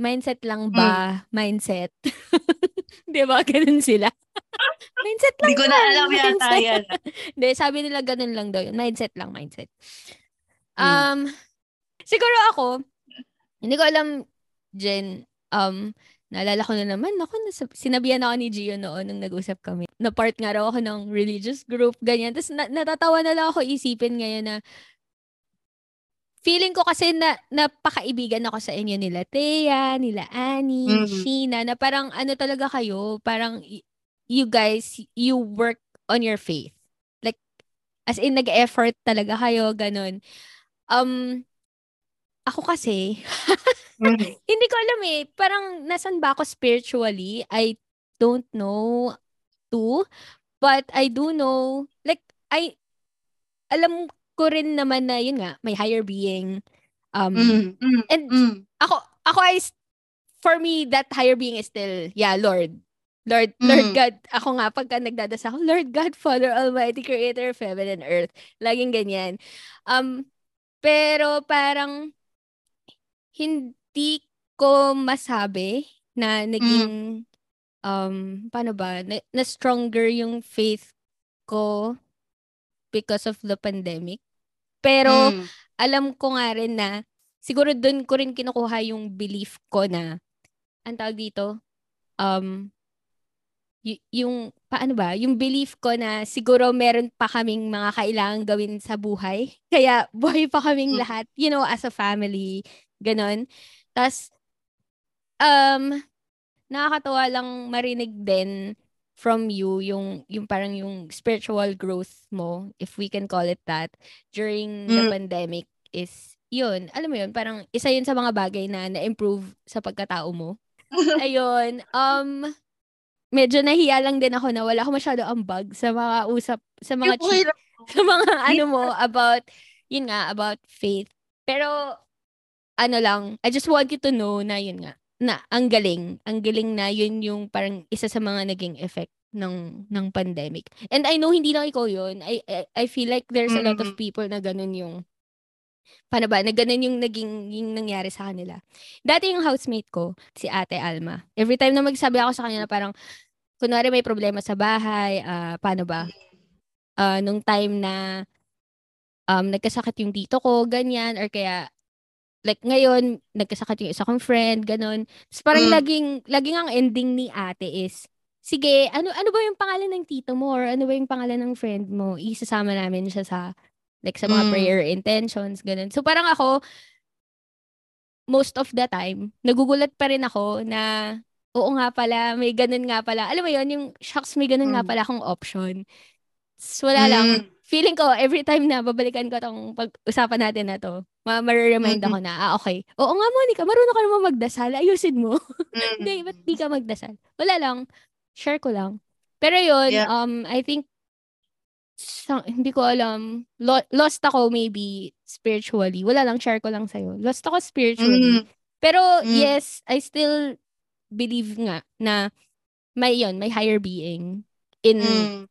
mindset lang ba? Mindset. 'Di ba ganun sila? mindset lang. Hindi ko na alam yata mindset. yan. Hindi, sabi nila ganun lang daw yun. Mindset lang, mindset. Mm. Um, siguro ako, hindi ko alam, Jen, um, naalala ko na naman, ako, nasab- sinabihan ako ni Gio noon nung nag-usap kami. Na part nga raw ako ng religious group, ganyan. Tapos na- natatawa na lang ako isipin ngayon na feeling ko kasi na napakaibigan ako sa inyo nila Thea, nila Annie, Mhm. Sheena, na parang ano talaga kayo, parang y- you guys, you work on your faith. Like, as in, nag-effort talaga kayo, ganun. Um, ako kasi. hindi ko alam eh, parang nasan ba ako spiritually? I don't know too. But I do know, like, I, alam ko rin naman na, yun nga, may higher being. Um, mm, mm, and mm. ako, ako I, for me, that higher being is still, yeah, Lord. Lord, mm. Lord God, ako nga, pagka nagdadasal ako, Lord God, Father Almighty, Creator of Heaven and Earth. Laging ganyan. Um, pero parang, hindi ko masabi na naging, mm. um, paano ba, na, na stronger yung faith ko because of the pandemic. Pero, mm. alam ko nga rin na, siguro doon ko rin kinukuha yung belief ko na, ang tawag dito, um, y- yung, paano ba, yung belief ko na siguro meron pa kaming mga kailangan gawin sa buhay. Kaya, buhay pa kaming mm. lahat, you know, as a family, ganon. Tapos, um, nakakatawa lang marinig din from you yung yung parang yung spiritual growth mo if we can call it that during mm. the pandemic is yun. Alam mo yun parang isa yun sa mga bagay na na-improve sa pagkatao mo. Ayun um medyo nahiya lang din ako na wala ako masyado ambag sa mga usap sa mga chi- sa mga ano mo about yun nga about faith. Pero ano lang I just want you to know na yun nga na ang galing, ang galing na yun yung parang isa sa mga naging effect ng ng pandemic. And I know hindi lang ikaw yun. I I, I feel like there's a lot of people na ganun yung paano ba, na ganun yung naging yung nangyari sa kanila. Dati yung housemate ko, si Ate Alma. Every time na magsabi ako sa kanya na parang kunwari may problema sa bahay, uh, paano ba? Uh, nung time na um, nagkasakit yung tito ko, ganyan, or kaya like ngayon, nagkasakit yung isa kong friend, ganun. So, parang mm. laging, laging ang ending ni ate is, sige, ano ano ba yung pangalan ng tito mo or ano ba yung pangalan ng friend mo? Isasama namin siya sa, like sa mga mm. prayer intentions, ganun. So parang ako, most of the time, nagugulat pa rin ako na, oo nga pala, may ganun nga pala. Alam mo yon yung, shucks, may ganun mm. nga pala akong option. So, wala mm. lang. Feeling ko, every time na babalikan ko tong pag-usapan natin na to, ma remind ako na, ah, okay. Oo nga, Monica, marunong ka naman magdasal. Ayusin mo. Hindi, ba't di ka magdasal? Wala lang. Share ko lang. Pero yun, yeah. um, I think, sa, hindi ko alam, lo- lost ako maybe spiritually. Wala lang, share ko lang sa'yo. Lost ako spiritually. Mm. Pero, mm. yes, I still believe nga na may yon may higher being in mm.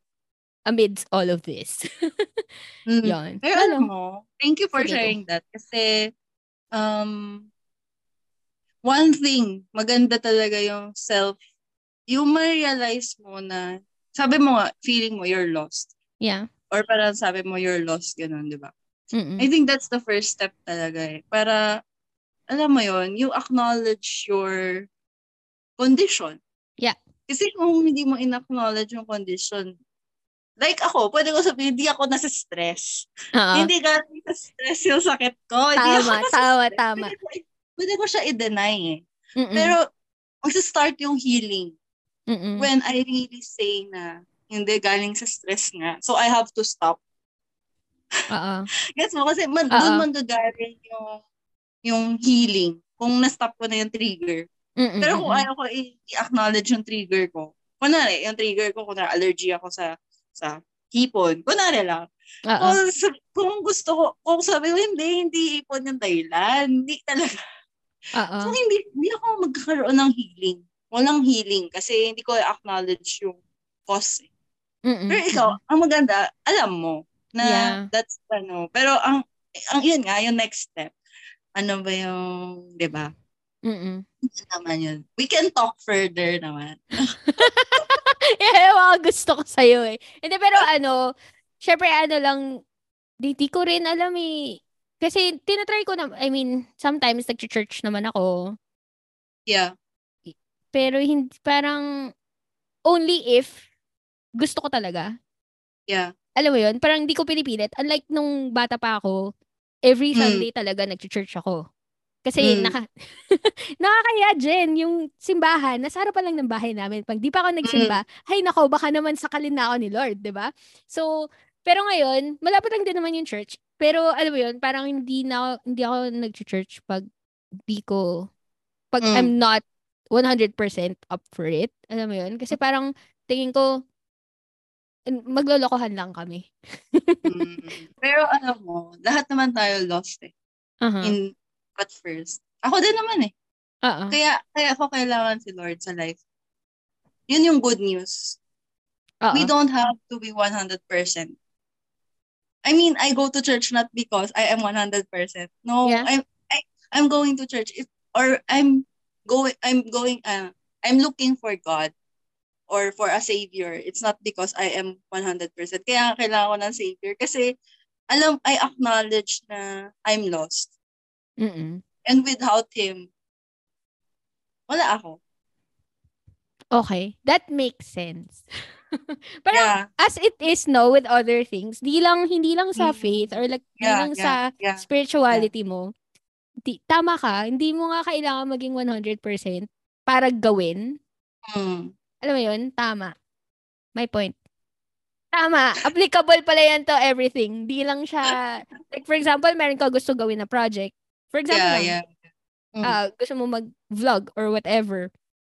Amidst all of this. mm. Yon. Pero alam mo, thank you for Sige sharing that. Kasi, um, one thing, maganda talaga yung self, yung ma-realize mo na, sabi mo nga, feeling mo you're lost. Yeah. Or parang sabi mo you're lost, ganun, di ba? I think that's the first step talaga eh. Para, alam mo yon you acknowledge your condition. Yeah. Kasi kung hindi mo in-acknowledge yung condition, Like ako, pwede ko sabihin, hindi ako nasa stress. Uh-huh. Hindi galing sa stress yung sakit ko. Tama, hindi ako tama, stress. tama. Pwede ko, pwede ko siya i-deny eh. Mm-mm. Pero, magsa-start yung healing. Mm-mm. When I really say na, hindi, galing sa stress nga. So, I have to stop. Oo. Gets mo? Kasi man, doon man gagaling yung, yung healing. Kung na-stop ko na yung trigger. Mm-mm, Pero kung ayaw ko i-acknowledge yung trigger ko, kunwari, yung trigger ko, kunwari allergy ako sa sa hipon. Kunwari lang. Uh-uh. Kung, kung gusto ko, kung sabi ko, hindi, hindi hipon yung dahilan. Hindi talaga. Uh-uh. So, hindi, hindi ako magkakaroon ng healing. Walang healing kasi hindi ko acknowledge yung cause. Eh. Pero ikaw, ang maganda, alam mo na yeah. that's ano. Pero ang, ang yun nga, yung next step. Ano ba yung, di ba? Mm-mm. naman yun. We can talk further naman. yeah, mga gusto ko sa'yo eh. Hindi, pero ano, syempre ano lang, di, di ko rin alam eh. Kasi tinatry ko na, I mean, sometimes nag-church naman ako. Yeah. Pero hindi, parang, only if gusto ko talaga. Yeah. Alam mo yun, parang hindi ko pinipilit. Unlike nung bata pa ako, every hmm. Sunday mm. talaga nag-church ako. Kasi mm. naka, nakakaya, Jen, yung simbahan, nasa harapan lang ng bahay namin. Pag di pa ako nagsimba, mm. ay nako, baka naman sakalin na ako ni Lord, di ba? So, pero ngayon, malapit lang din naman yung church. Pero alam mo yun, parang hindi na hindi ako nag-church pag di ko, pag mm. I'm not 100% up for it. Alam mo yun? Kasi parang tingin ko, maglolokohan lang kami. mm. Pero alam mo, lahat naman tayo lost eh. Uh-huh. In, at first. Ako din naman eh. Uh-huh. Kaya, kaya ako kailangan si Lord sa life. Yun yung good news. Uh-huh. We don't have to be 100%. I mean, I go to church not because I am 100%. No, yeah. I'm I, I'm going to church if, or I'm going I'm going uh, I'm looking for God or for a savior. It's not because I am 100%. Kaya kailangan ko ng savior kasi alam I acknowledge na I'm lost. Mm-mm. And without him wala ako. Okay, that makes sense. Pero yeah. as it is no with other things, di lang hindi lang sa faith or like yeah, di lang yeah, sa yeah, spirituality yeah. mo. Di, tama ka, hindi mo nga kailangan maging 100% para gawin. Mm. Alam mo 'yun, tama. My point. Tama. Applicable pala yan to everything. Di lang siya, like for example, meron ka gusto gawin na project. For example, yeah, yeah. Mm. Uh, gusto mo mag-vlog or whatever.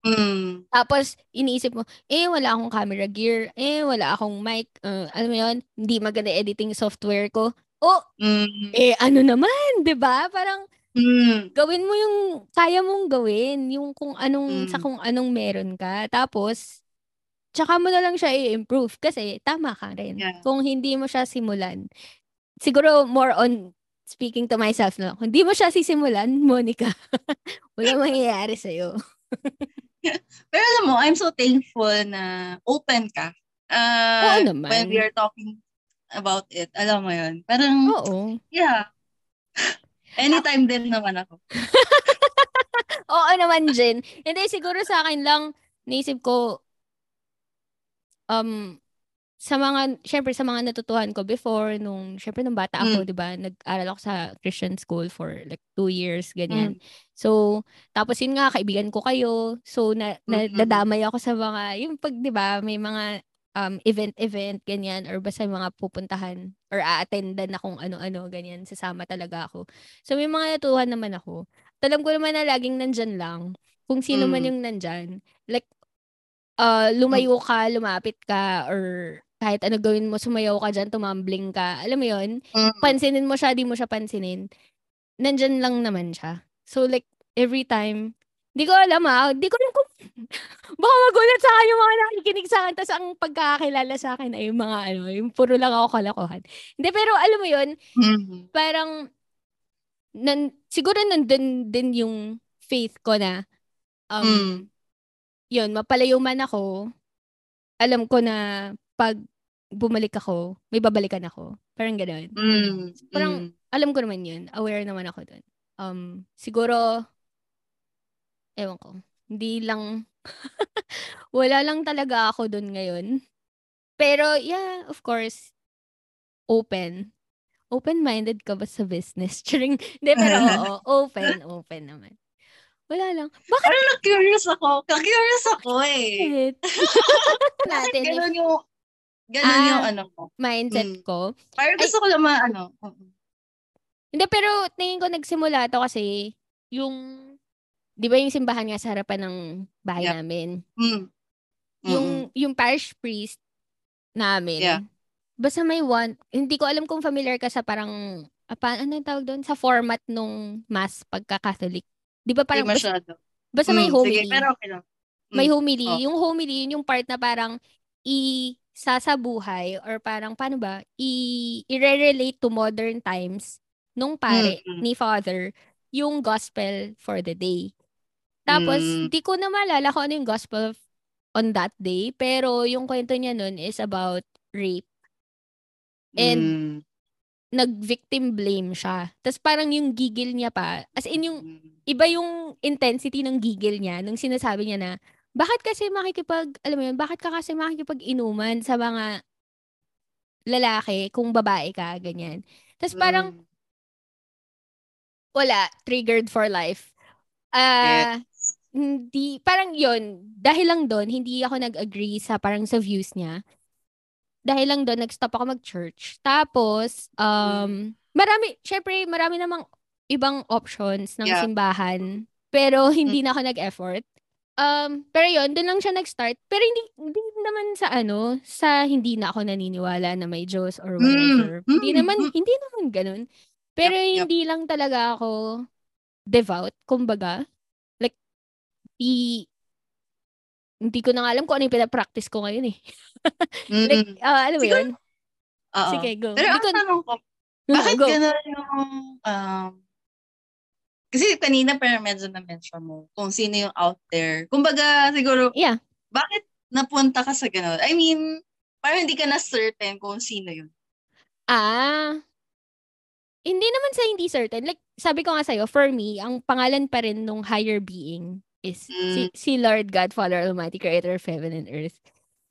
Mm. Tapos, iniisip mo, eh, wala akong camera gear. Eh, wala akong mic. Uh, alam mo yun? Hindi maganda editing software ko. Oh, mm. eh, ano naman, di ba? Parang, mm. gawin mo yung kaya mong gawin. Yung kung anong, mm. sa kung anong meron ka. Tapos, tsaka mo na lang siya i-improve. Kasi, tama ka rin. Yeah. Kung hindi mo siya simulan, siguro more on speaking to myself, no? Kung hindi mo siya sisimulan, Monica, wala mangyayari sa'yo. Pero alam mo, I'm so thankful na open ka. Uh, Oo naman. When we are talking about it, alam mo yun. Parang, Oo. yeah. Anytime din naman ako. Oo naman, Jen. Hindi, siguro sa akin lang, naisip ko, um, sa mga, syempre sa mga natutuhan ko before, nung, syempre nung bata ako, mm. di ba, nag-aral ako sa Christian school for like two years, ganyan. Mm. So, tapos yun nga, kaibigan ko kayo. So, na, na mm-hmm. nadamay ako sa mga, yung pag, di ba, may mga um, event-event, ganyan, or basta mga pupuntahan, or a-attendan na kung ano-ano, ganyan, sasama talaga ako. So, may mga natutuhan naman ako. Talam ko naman na laging nandyan lang, kung sino mm. man yung nandyan. Like, uh, lumayo ka, lumapit ka, or kahit ano gawin mo, sumayaw ka dyan, tumambling ka. Alam mo yun? Mm. Pansinin mo siya, di mo siya pansinin. Nandyan lang naman siya. So like, every time, di ko alam ah, di ko alam kung, baka magulat sa akin yung mga nakikinig sa akin, tapos ang pagkakakilala sa akin ay yung mga ano, yung puro lang ako kalakohan. Hindi, pero alam mo yun, mm-hmm. parang, nan, siguro nandun din yung faith ko na, um, mm. yun, mapalayo man ako, alam ko na pag bumalik ako, may babalikan ako. Parang gano'n. Mm, parang, mm. alam ko naman yun. Aware naman ako dun. Um, siguro, ewan ko, hindi lang, wala lang talaga ako dun ngayon. Pero, yeah, of course, open. Open-minded ka ba sa business? Turing, hindi, pero oo, open, open naman. Wala lang. Bakit? Parang na-curious ako. Na-curious ako eh. Bakit ganun yung Ganun ah, yung ano ko. Mindset mm. ko. Parang gusto Ay, ko lang ma, ano. Hindi, pero tingin ko nagsimula to kasi yung, di ba yung simbahan nga sa harapan ng bahay yep. namin? Mm. Yung, yung parish priest namin, yeah. basta may one, hindi ko alam kung familiar ka sa parang, apa, ano yung tawag doon? Sa format nung mass pagka-Catholic. Di ba parang, Di masyado. Basta, basta mm, may homily. Sige, pero okay lang. Mm. May homily. Oh. Yung homily, yun yung part na parang i sasabuhay or parang paano ba i i-relate to modern times nung pare mm-hmm. ni father yung gospel for the day. Tapos mm. di ko na maalala kung ano yung gospel on that day pero yung kwento niya nun is about rape. And mm. nag-victim blame siya. Tapos parang yung gigil niya pa, as in yung mm. iba yung intensity ng gigil niya nung sinasabi niya na bakit kasi makikipag, alam mo yun, bakit ka kasi makikipag-inuman sa mga lalaki kung babae ka, ganyan. Tapos parang, mm. wala, triggered for life. Ah, uh, yes. hindi, parang yon dahil lang doon, hindi ako nag-agree sa parang sa views niya. Dahil lang doon, nag-stop ako mag-church. Tapos, um, mm. marami, syempre, marami namang ibang options ng yeah. simbahan. Pero hindi mm. na ako nag-effort. Um, pero yon doon lang siya nag-start. Pero hindi, hindi naman sa ano, sa hindi na ako naniniwala na may Diyos or whatever. Mm, Hindi mm, naman, mm. hindi naman ganun. Pero yup. hindi lang talaga ako devout, kumbaga. Like, i, hindi ko na nga alam kung ano yung pinapractice ko ngayon eh. Like, ah, alam mo yun? Oo. Sige, go. Pero ang ko- tanong ko, bakit go. gano'n yung, um, kasi kanina parang medyo na-mention mo kung sino yung out there. Kumbaga, siguro, Yeah. bakit napunta ka sa gano'n? I mean, parang hindi ka na certain kung sino yun. Ah, hindi naman sa hindi certain. Like, sabi ko nga sa'yo, for me, ang pangalan pa rin nung higher being is si, Mm. si Lord God, Father Almighty, Creator of heaven and earth.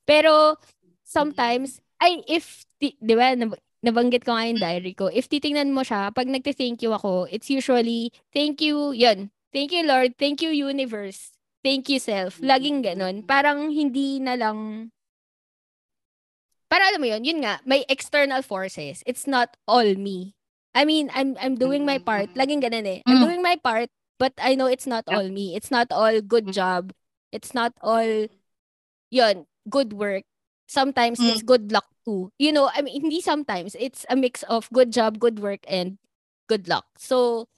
Pero, sometimes, ay, if, di, di ba, nabanggit ko nga yung diary ko, if titingnan mo siya, pag nagte-thank you ako, it's usually, thank you, yun, thank you Lord, thank you universe, thank you self. Laging ganun. Parang hindi na lang, para alam mo yun, yun nga, may external forces. It's not all me. I mean, I'm I'm doing my part. Laging ganun eh. I'm Mm. doing my part, but I know it's not all me. It's not all good Mm. job. It's not all, yun, good work. Sometimes Mm. it's good luck too. You know, I mean, hindi sometimes. It's a mix of good job, good work, and good luck. So,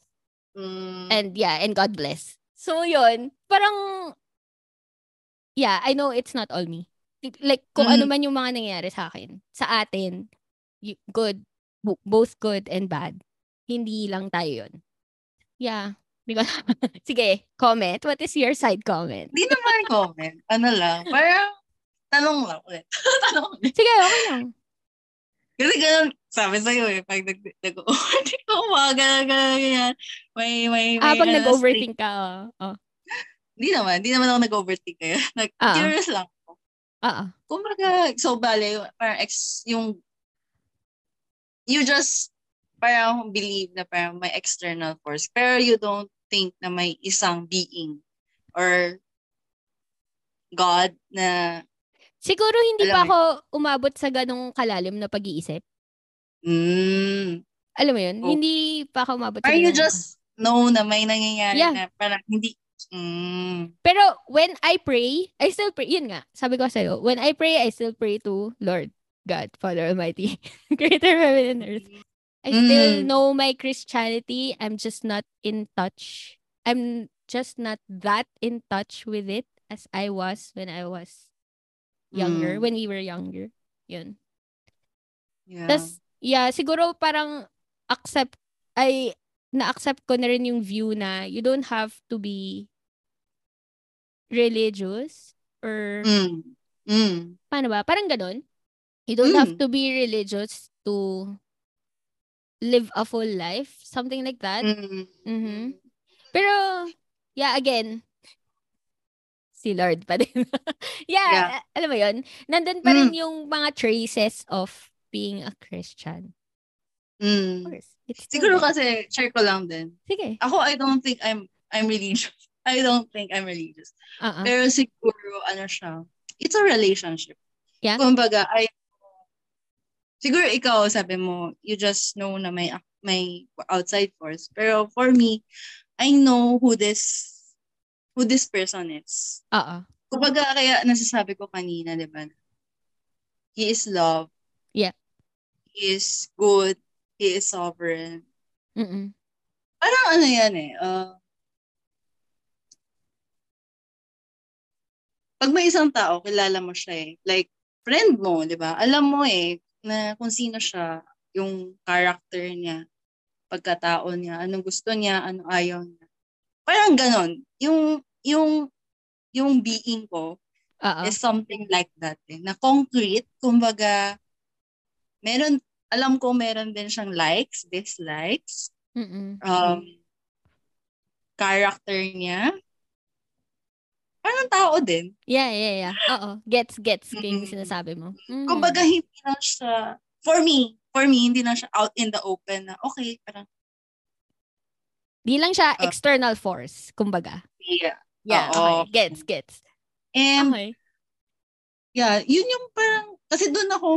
Mm. and yeah, and God bless. So, yun, parang, yeah, I know it's not all me. Like, kung ano Mm. man yung mga nangyayari sa akin, sa atin, good, bo- both good and bad. Hindi lang tayo yun. Yeah. Ba? Sige, comment. What is your side comment? Di naman comment. Ano lang, parang tanong lang ulit. tanong ulit. Sige, okay lang. Kasi ganun, sabi sa'yo eh, pag nag, nag-overthink ko, mga ganun, ganun, ganyan. May, may, may, Ah, pag nag-overthink ka, oh. oh. Di naman, di naman ako nag-overthink kaya. Nag, Ah. curious lang ako. Ah, ah. Kumbaga, so bale, parang ex, yung, you just, parang believe na parang may external force, pero you don't think na may isang being or God na, Siguro hindi Alam pa ako umabot sa ganong kalalim na pag-iisip. mm, Alam mo yun? Oh. Hindi pa ako umabot sa or you just know na may nangyayari Yeah. na parang hindi, mm, Pero when I pray, I still pray. Yun nga, sabi ko sa'yo, when I pray, I still pray to Lord, God, Father Almighty, Creator of heaven and earth. I still Mm. know my Christianity. I'm just not in touch. I'm just not that in touch with it as I was when I was younger, Mm. when we were younger. Yun. yeah. Tas, yeah, siguro parang accept, ay, na-accept ko na rin yung view na you don't have to be religious or Mm, mm, paano ba? Parang ganun. You don't have Mm. to be religious to live a full life. Something like that. mm, Mhm. Pero, yeah, again, si Lord pa din. yeah, Yeah. alam mo yun? Nandun pa rin Mm. yung mga traces of being a Christian. Of mm. course. It's Siguro kasi, share ko lang din. Sige. Ako, I don't think I'm I'm religious. I don't think I'm religious. Uh-uh. Pero siguro, ano siya, it's a relationship. Yeah. Kumbaga, I, siguro ikaw, sabi mo, you just know na may, may outside force. Pero for me, I know who this, who this person is. Oo. Kumbaga, kaya nasasabi ko kanina, di ba? He is love. Yeah. He is good. He is sovereign. Mm-mm. Parang ano yan eh. Uh, pag may isang tao, kilala mo siya eh. Like, friend mo, di ba? Alam mo eh, na kung sino siya, yung character niya, pagkatao niya, anong gusto niya, ano ayaw niya. Parang ganon. Yung, yung, yung being ko Oo. is something like that eh. Na concrete, kumbaga, meron, alam ko meron din siyang likes, dislikes, Mm-mm. um, character niya. Parang tao din. Yeah, yeah, yeah. Oo. Gets, gets. Yung Mm. sinasabi mo. Mhm. Kumbaga, hindi na siya, for me, for me, hindi na siya out in the open na, okay, parang, Di lang siya Ah. external force, kumbaga. yeah. Yeah, Oo. okay. Gets, gets. And, Okay. yeah, yun yung parang, kasi doon ako,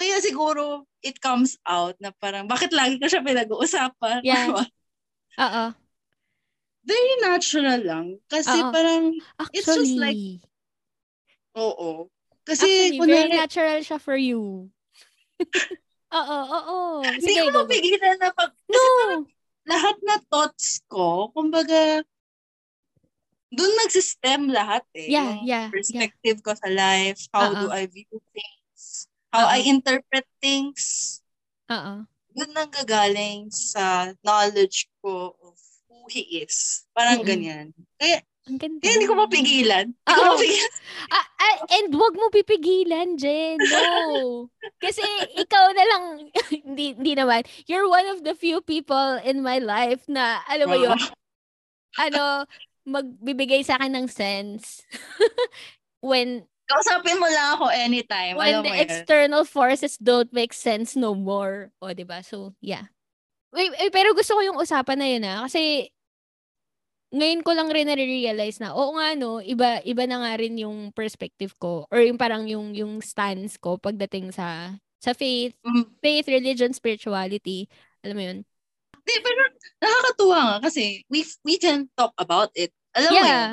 kaya siguro, it comes out na parang, bakit lagi ko siya pinag-uusapan? Yeah. What? Oo. very natural lang. Kasi Oo. parang, Actually, It's just like- oo. Kasi, actually, kunwari, very natural siya for you. oo, oo. hindi Sige, ko mapigilan na pag, No! lahat na thoughts ko, kumbaga, doon nagsistem lahat eh. Yeah, Yung yeah, yeah. perspective ko sa life, how Oo. do I view things, how Oo. I interpret things, Oo. doon nang gagaling sa knowledge ko of who he is. Parang Mm-mm. ganyan. Kaya, Ang ganda. kaya hindi ko mapigilan. Hindi ko Oo. mapigilan. Ah, ah, and wag mo pipigilan, Jen. No. Kasi ikaw na lang, hindi, hindi naman. You're one of the few people in my life na, alam mo yun, ano, magbibigay sa akin ng sense. when Kausapin mo lang ako anytime. when alam the yun. external forces don't make sense no more. O, di ba? So, yeah. Wait, eh, pero gusto ko yung usapan na yun ah. Kasi, ngayon ko lang rin na-realize na, oo nga no, iba, iba na nga rin yung perspective ko or yung parang yung, yung stance ko pagdating sa, sa faith, Mm. faith, religion, spirituality. Alam mo yun? Di, pero nakakatuwa nga kasi we we can talk about it. Alam mo yun? yeah.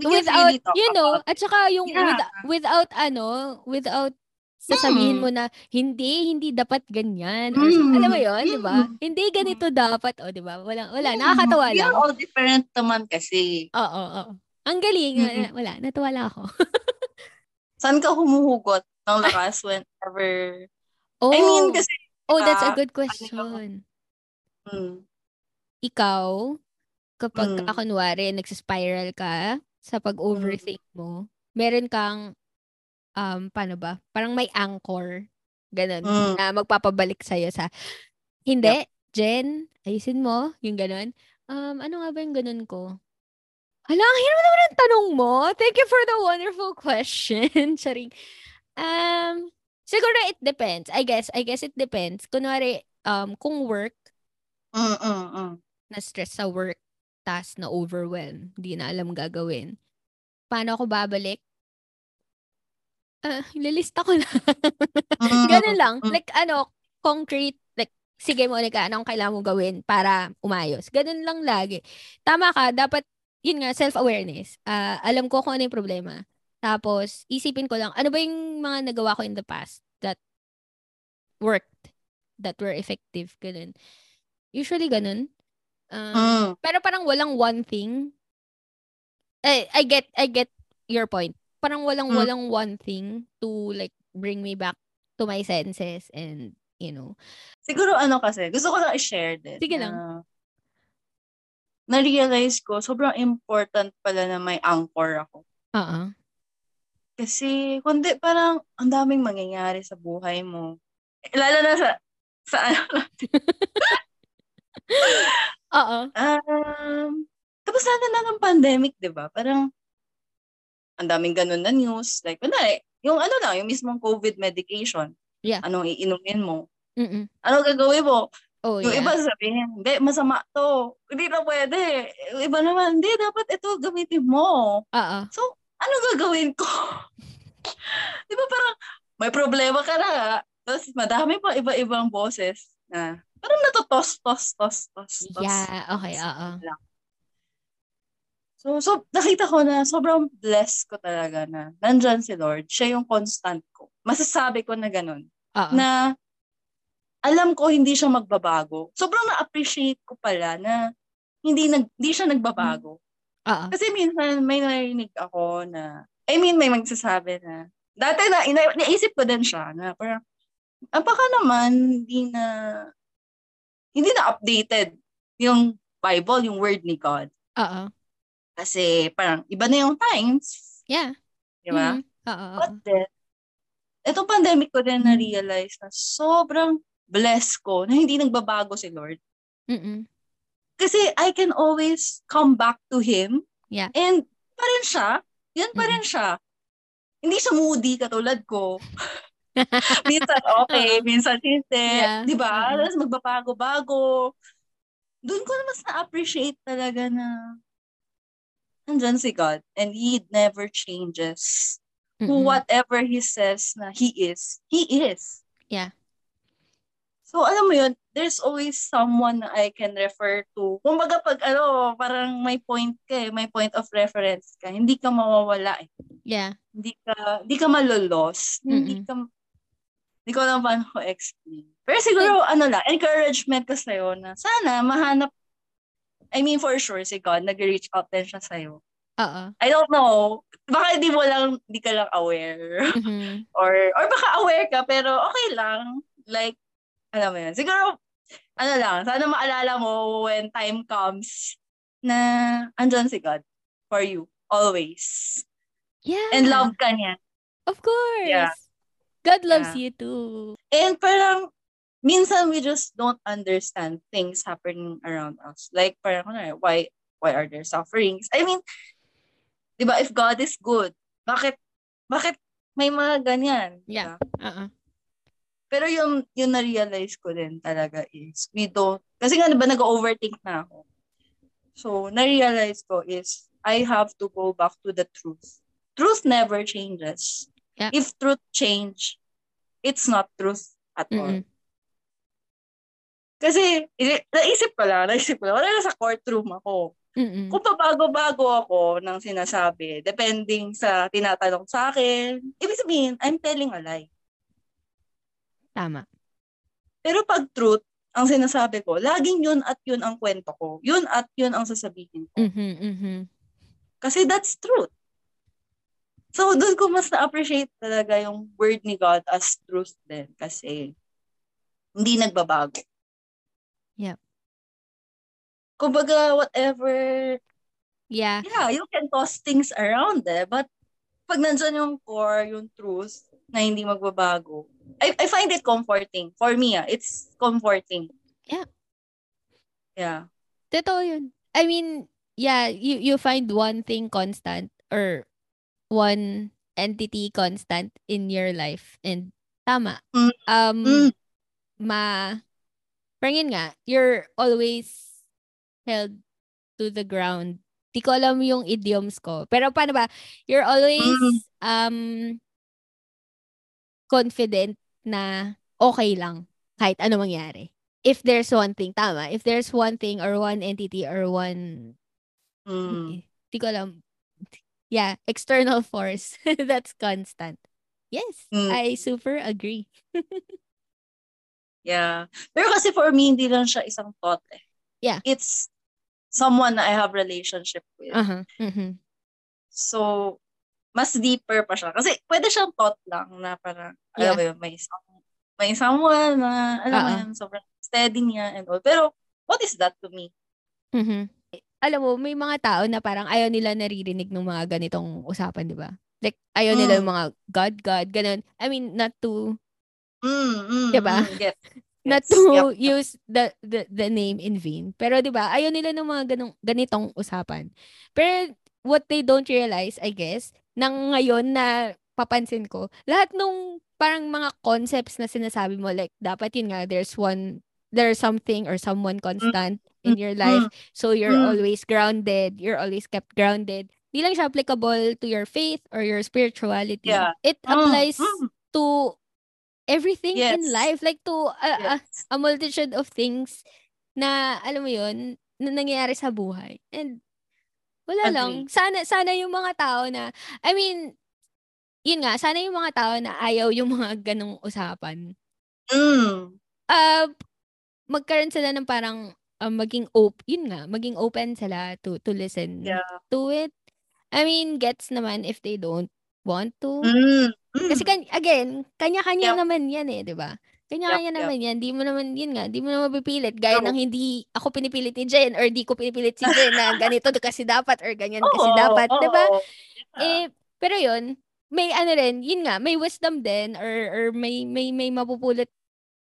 We Without, really you know, at saka yung Yeah. with- without ano, without sasabihin Mm. mo na hindi hindi dapat ganyan or Mm. alam mo yon di ba Mm. hindi ganito dapat o di ba wala wala Mm, nakakatawa We lang are all different naman kasi. oo oo ang galing Mm-mm. wala, wala natuwa lang ako Saan ka humuhugot ng lakas whenever... oh I mean, kasi... oh that's a ah, good question Mm, ikaw kapag Mm. ka, kunwari nagsispiral ka sa pag-overthink mo meron kang um paano ba parang may anchor ganun Mm. na magpapabalik sa'yo sa hindi Jen ayusin mo yung ganun um ano nga ba yung ganun ko Hala, ang hirap naman ang tanong mo. Thank you for the wonderful question. Charing. Um, siguro it depends. I guess, I guess it depends. Kunwari, um, kung work, mm, mm, mm. Na-stress sa work, task na overwhelm, di na alam gagawin. Paano ako babalik? Ah, lilista ko lang. Mm, Ganun lang. mm. Like, ano, concrete, like, sige mo, like, anong kailangan mo gawin para umayos. Ganun lang lagi. Tama ka, dapat, yun nga, self-awareness. Ah, alam ko kung ano yung problema. Tapos, isipin ko lang, ano ba yung mga nagawa ko in the past that worked, that were effective, ganun. Usually, ganun. Um, Mm. pero parang walang one thing. Eh, I get, I get your point. Parang walang, Mm. walang one thing to, like, bring me back to my senses and, you know. Siguro ano kasi, gusto ko lang i-share din. Sige na lang. Na-realize ko, sobrang important pala na may anchor ako. Oo. Kasi, kundi parang ang daming mangyayari sa buhay mo. Lalo na sa, sa ano, Oo. um, tapos na na ng pandemic, di ba? Parang, ang daming ganun na news. Like, kunwari, yung ano lang, yung mismong COVID medication. Yeah. Anong iinumin mo? Mm-mm. Ano gagawin mo? Oh, Yung yeah. iba sasabihin, hindi, masama to. Hindi na pwede. Yung iba naman, hindi, dapat ito gamitin mo. Oo. So, ano gagawin ko? Di ba parang may problema ka na. Tapos madami pa iba-ibang boses na parang natotos, tos, tos, tos, tos. Yeah, okay, oo. So, so, nakita ko na sobrang blessed ko talaga na nandyan si Lord. Siya yung constant ko. Masasabi ko na ganun. Oo. Na alam ko hindi siya magbabago. Sobrang na-appreciate ko pala na hindi nag hindi siya nagbabago. Oo. Kasi minsan may narinig ako na, I mean, may magsasabi na, dati na, ina, naisip ko din siya na parang, ah, baka naman, hindi na, hindi na updated yung Bible, yung word ni God. Oo. Kasi parang iba na yung times. Yeah. Di ba? Mhm. Oo. But then, itong pandemic ko din na-realize na sobrang blessed ko na hindi nagbabago si Lord. Mm-mm. Kasi I can always come back to Him. Yeah. And pa rin siya. Yan pa rin siya. Hindi siya moody katulad ko. minsan okay, minsan hindi. Yeah. Di ba? Mm-mm. Tapos magbabago-bago. Doon ko na mas na-appreciate talaga na nandyan si God and He never changes. Who Mm-mm. whatever He says na He is, He is. Yeah. So alam mo yun, there's always someone na I can refer to. Kumbaga pag ano, parang may point ka eh, may point of reference ka, hindi ka mawawala eh. Yeah. Hindi ka, hindi ka malolos. Hindi ka, hindi ko alam paano ko explain. Pero siguro, ano lang, encouragement ko sa'yo na sana mahanap, I mean for sure, si God, nag-reach out din siya sa'yo. Oo. I don't know. Baka hindi mo lang, hindi ka lang aware. Mhm. or, or baka aware ka, pero okay lang. Like, alam mo yun. Siguro, ano lang, sana maalala mo when time comes na andyan si God for you. Always. Yeah. And love ka niya. Of course. Yeah. God loves Yeah. you too. And parang, minsan we just don't understand things happening around us. Like, parang, why, why are there sufferings? I mean, di ba, if God is good, bakit, bakit may mga ganyan? Yeah. Uh-uh. Pero yung, yung na-realize ko din talaga is, we don't, kasi nga diba nag-overthink na ako. So, na-realize ko is, I have to go back to the truth. Truth never changes. Yeah. If truth change, it's not truth at all. Mm-mm. Kasi, naisip ko lang, naisip ko lang, wala na sa courtroom ako. Mm-mm. Kung pabago-bago ako ng sinasabi, depending sa tinatanong sa akin, ibig sabihin, I'm telling a lie. Tama. Pero pag truth, ang sinasabi ko, laging yun at yun ang kwento ko. Yun at yun ang sasabihin ko. Mhm, mhm. Kasi that's truth. So, doon ko mas na-appreciate talaga yung word ni God as truth din. Kasi, hindi nagbabago. Yep. Kumbaga, whatever, Yeah. yeah, you can toss things around eh. But, pag nandyan yung core, yung truth, na hindi magbabago, I, I find it comforting. For me, ah, it's comforting. Yeah. Yeah. Totoo yun. I mean, yeah, you you find one thing constant or one entity constant in your life and tama. Mm. Um Mm. ma parang yun nga, you're always held to the ground. Di ko alam yung idioms ko. Pero paano ba? You're always Mm. um confident na okay lang kahit ano mangyari. If there's one thing, tama. If there's one thing or one entity or one, Mm. di ko alam. Yeah, external force that's constant. Yes, Mm. I super agree. Yeah. Pero kasi for me, hindi lang siya isang thought eh. Yeah. It's someone I have relationship with. Uh-huh. mhm. So, mas deeper pa siya. Kasi pwede siyang thought lang na parang, alam Yeah. mo yun, may, some- may someone na, alam mo Oo. yun, sobrang steady niya and all. Pero, what is that to me? Mhm. Alam mo, may mga tao na parang ayaw nila naririnig ng mga ganitong usapan, di ba? Like, ayaw nila Mm. yung mga God, God, ganun. I mean, not to Mm, mm, Diba? mm, yes. not to Yup. use the, the the name in vain. Pero 'di ba, ayaw nila ng mga ganong ganitong usapan. Pero what they don't realize, I guess, nang ngayon na papansin ko, lahat nung parang mga concepts na sinasabi mo like dapat yun nga there's one there's something or someone constant in your life so you're Mm. always grounded, you're always kept grounded. Di lang siya applicable to your faith or your spirituality. Yeah. It applies mm, to everything in Yes. life like to a, a, yes. a multitude of things na alam mo yun na nangyayari sa buhay and wala Agree. lang sana sana yung mga tao na I mean yun nga sana yung mga tao na ayaw yung mga ganong usapan Mm. uh magkaroon sila ng parang um, maging op yun nga maging open sila to to listen Yeah. to it I mean gets naman if they don't want to Mm. Kasi kan again, kanya-kanya Yup. naman 'yan eh, 'di ba? Kanya-kanya Yup, naman 'yan. Di mo naman yun nga, di mo naman mapipilit gaya True. ng hindi ako pinipilit ni Jen or di ko pinipilit si Jen na ganito kasi dapat or ganyan kasi Oo, dapat, 'di ba? oo. Eh pero yun, may ano rin, yun nga, may wisdom din or or may may may mapupulot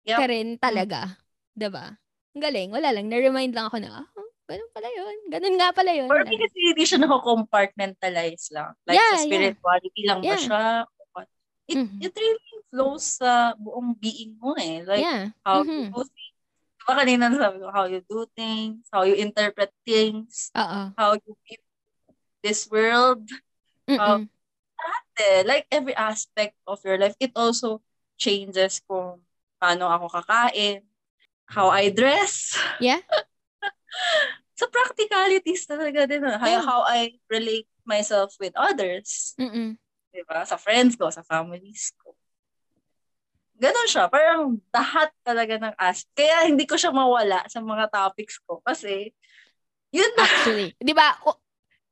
Yup. ka rin talaga, 'di ba? Ang galing, wala lang na-remind lang ako na, ah, ganun pala yun. Ganun nga pala yun. Me, kasi hindi siya nako-compartmentalize lang. Like, Yeah, sa yeah. spirituality lang ba Yeah. siya? Or? It, Mhm. it really flows sa buong being mo eh. Like, yeah. how Mhm. you do things. Diba kanina sabi ko, how you do things, how you interpret things, Oo. how you view this world. Mm-mm. Eh, like, every aspect of your life, it also changes kung paano ako kakain, how I dress. Yeah. sa practicalities talaga din. How, Yeah. how I relate myself with others. Mm-mm. Diba? Sa friends ko, sa families ko. Ganon siya. Parang lahat talaga ng aspect. Kaya hindi ko siya mawala sa mga topics ko. Kasi, yun na. Actually. Di ba?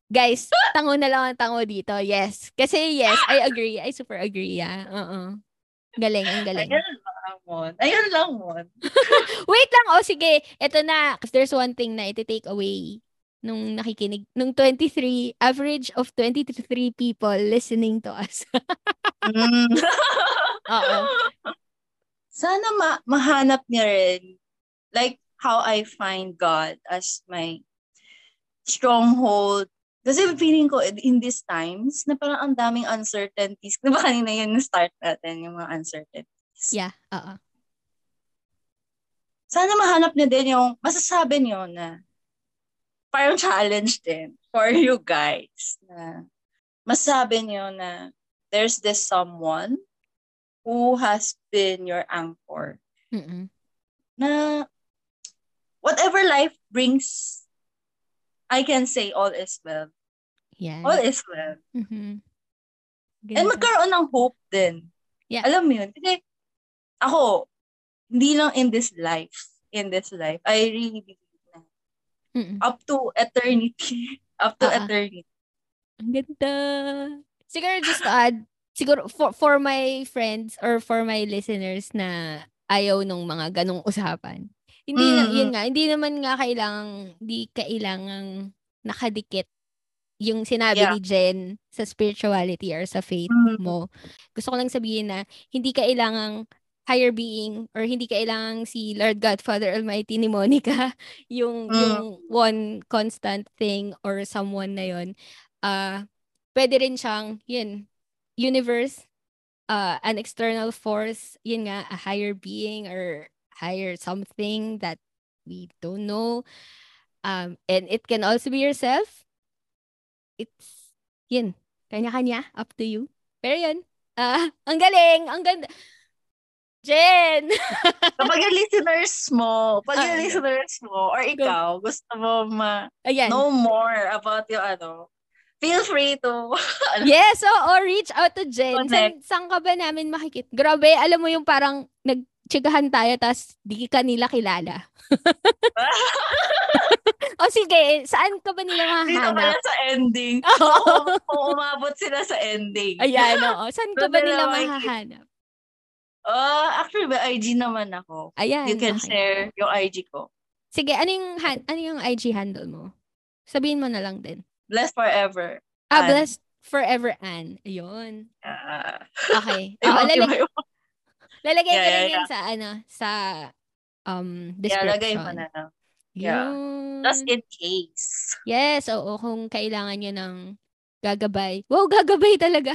Guys, tango na lang ang tango dito. Yes. Kasi yes, I agree. I super agree. Yeah. Oo. Galing, ang galing. Ayun lang, Mon. Ayun lang, Mon. Wait lang. Oh, sige. Ito na. If there's one thing na iti-take away nung nakikinig, nung 23, average of 23 people listening to us. Mm. Oo. Sana ma- mahanap niya rin like how I find God as my stronghold. Kasi feeling ko in these times na parang ang daming uncertainties. Di ba kanina yun start natin, yung mga uncertainties. Yeah. Oo. Sana mahanap niya din yung masasabi niyo na parang challenge din for you guys na masabi niyo na there's this someone who has been your anchor Mm-mm. na whatever life brings, I can say all is well. Yan. All is well. Mhm. And Ganda. magkaroon ng hope din. Yeah. Alam mo yun? Kasi ako, hindi lang in this life, in this life, I really believe na Mm-mm. up to eternity, up to ah. eternity. Ang ganda. Siguro just to add, siguro for, for my friends or for my listeners na ayaw nung mga ganong usapan. Hindi na, Mm. yun nga, hindi naman nga kailangang, hindi kailangang nakadikit yung sinabi Yeah. ni Jen sa spirituality or sa faith Mm. mo. Gusto ko lang sabihin na hindi kailangang higher being or hindi kailangang si Lord God Father Almighty ni Monica yung Mm. yung one constant thing or someone na yun. Ah, pwede rin siyang yun, universe, uh, an external force, yun nga, a higher being or higher something that we don't know. Um, and it can also be yourself. It's, yun, kanya-kanya, up to you. Pero yun, ah, ang galing, ang ganda. Jen! Kapag yung listeners mo, pag yung Ah. listeners mo, or ikaw, gusto mo ma Ayan. know more about yung ano, feel free to Yes, oo, reach out to Jen. San, Connect. saan ka ba namin makikita? Grabe, alam mo yung parang nagchikahan tayo tas di ka nila kilala. o sige, saan ka ba nila Dito pala mahanap? sa ending. Oo. Kung umabot sila sa ending. Ayan, oo. Saan ka ba nila makikita. mahahanap? Oh, actually, may IG naman ako. Ayan. You can okay. share yung IG ko. Sige, ano yung, han- ano yung IG handle mo? Sabihin mo na lang din. Blessed forever. Ah, Ann. blessed forever Ann. Ayun. Ah. Okay. Iba- Oo, lalagay ko Yeah, rin yeah, yun sa, ano, sa um, Yeah, description. lagay mo na lang. yeah. Yun. Just in case. Yes, oo. Kung kailangan nyo ng gagabay. Wow, gagabay talaga.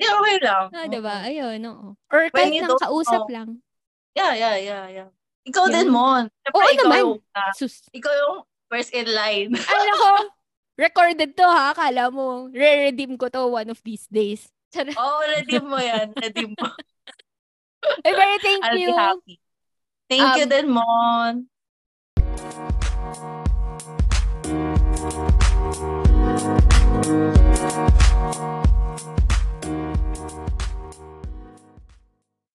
Yeah, okay lang. Ah, diba? Ayun, oo. Or kahit nang kausap know. lang. Yeah, yeah, yeah, yeah. Ikaw Yeah. din, Mon. Siyempre, Oo ikaw naman. Yung, ah, Sus. ikaw yung first in line. Ay, nako. Recorded to ha. Kala mo, re-redeem ko to one of these days. Oo, oh, redeem mo yan. Redeem mo. Very thank I'll you. be happy. Thank you Um, din, Mon.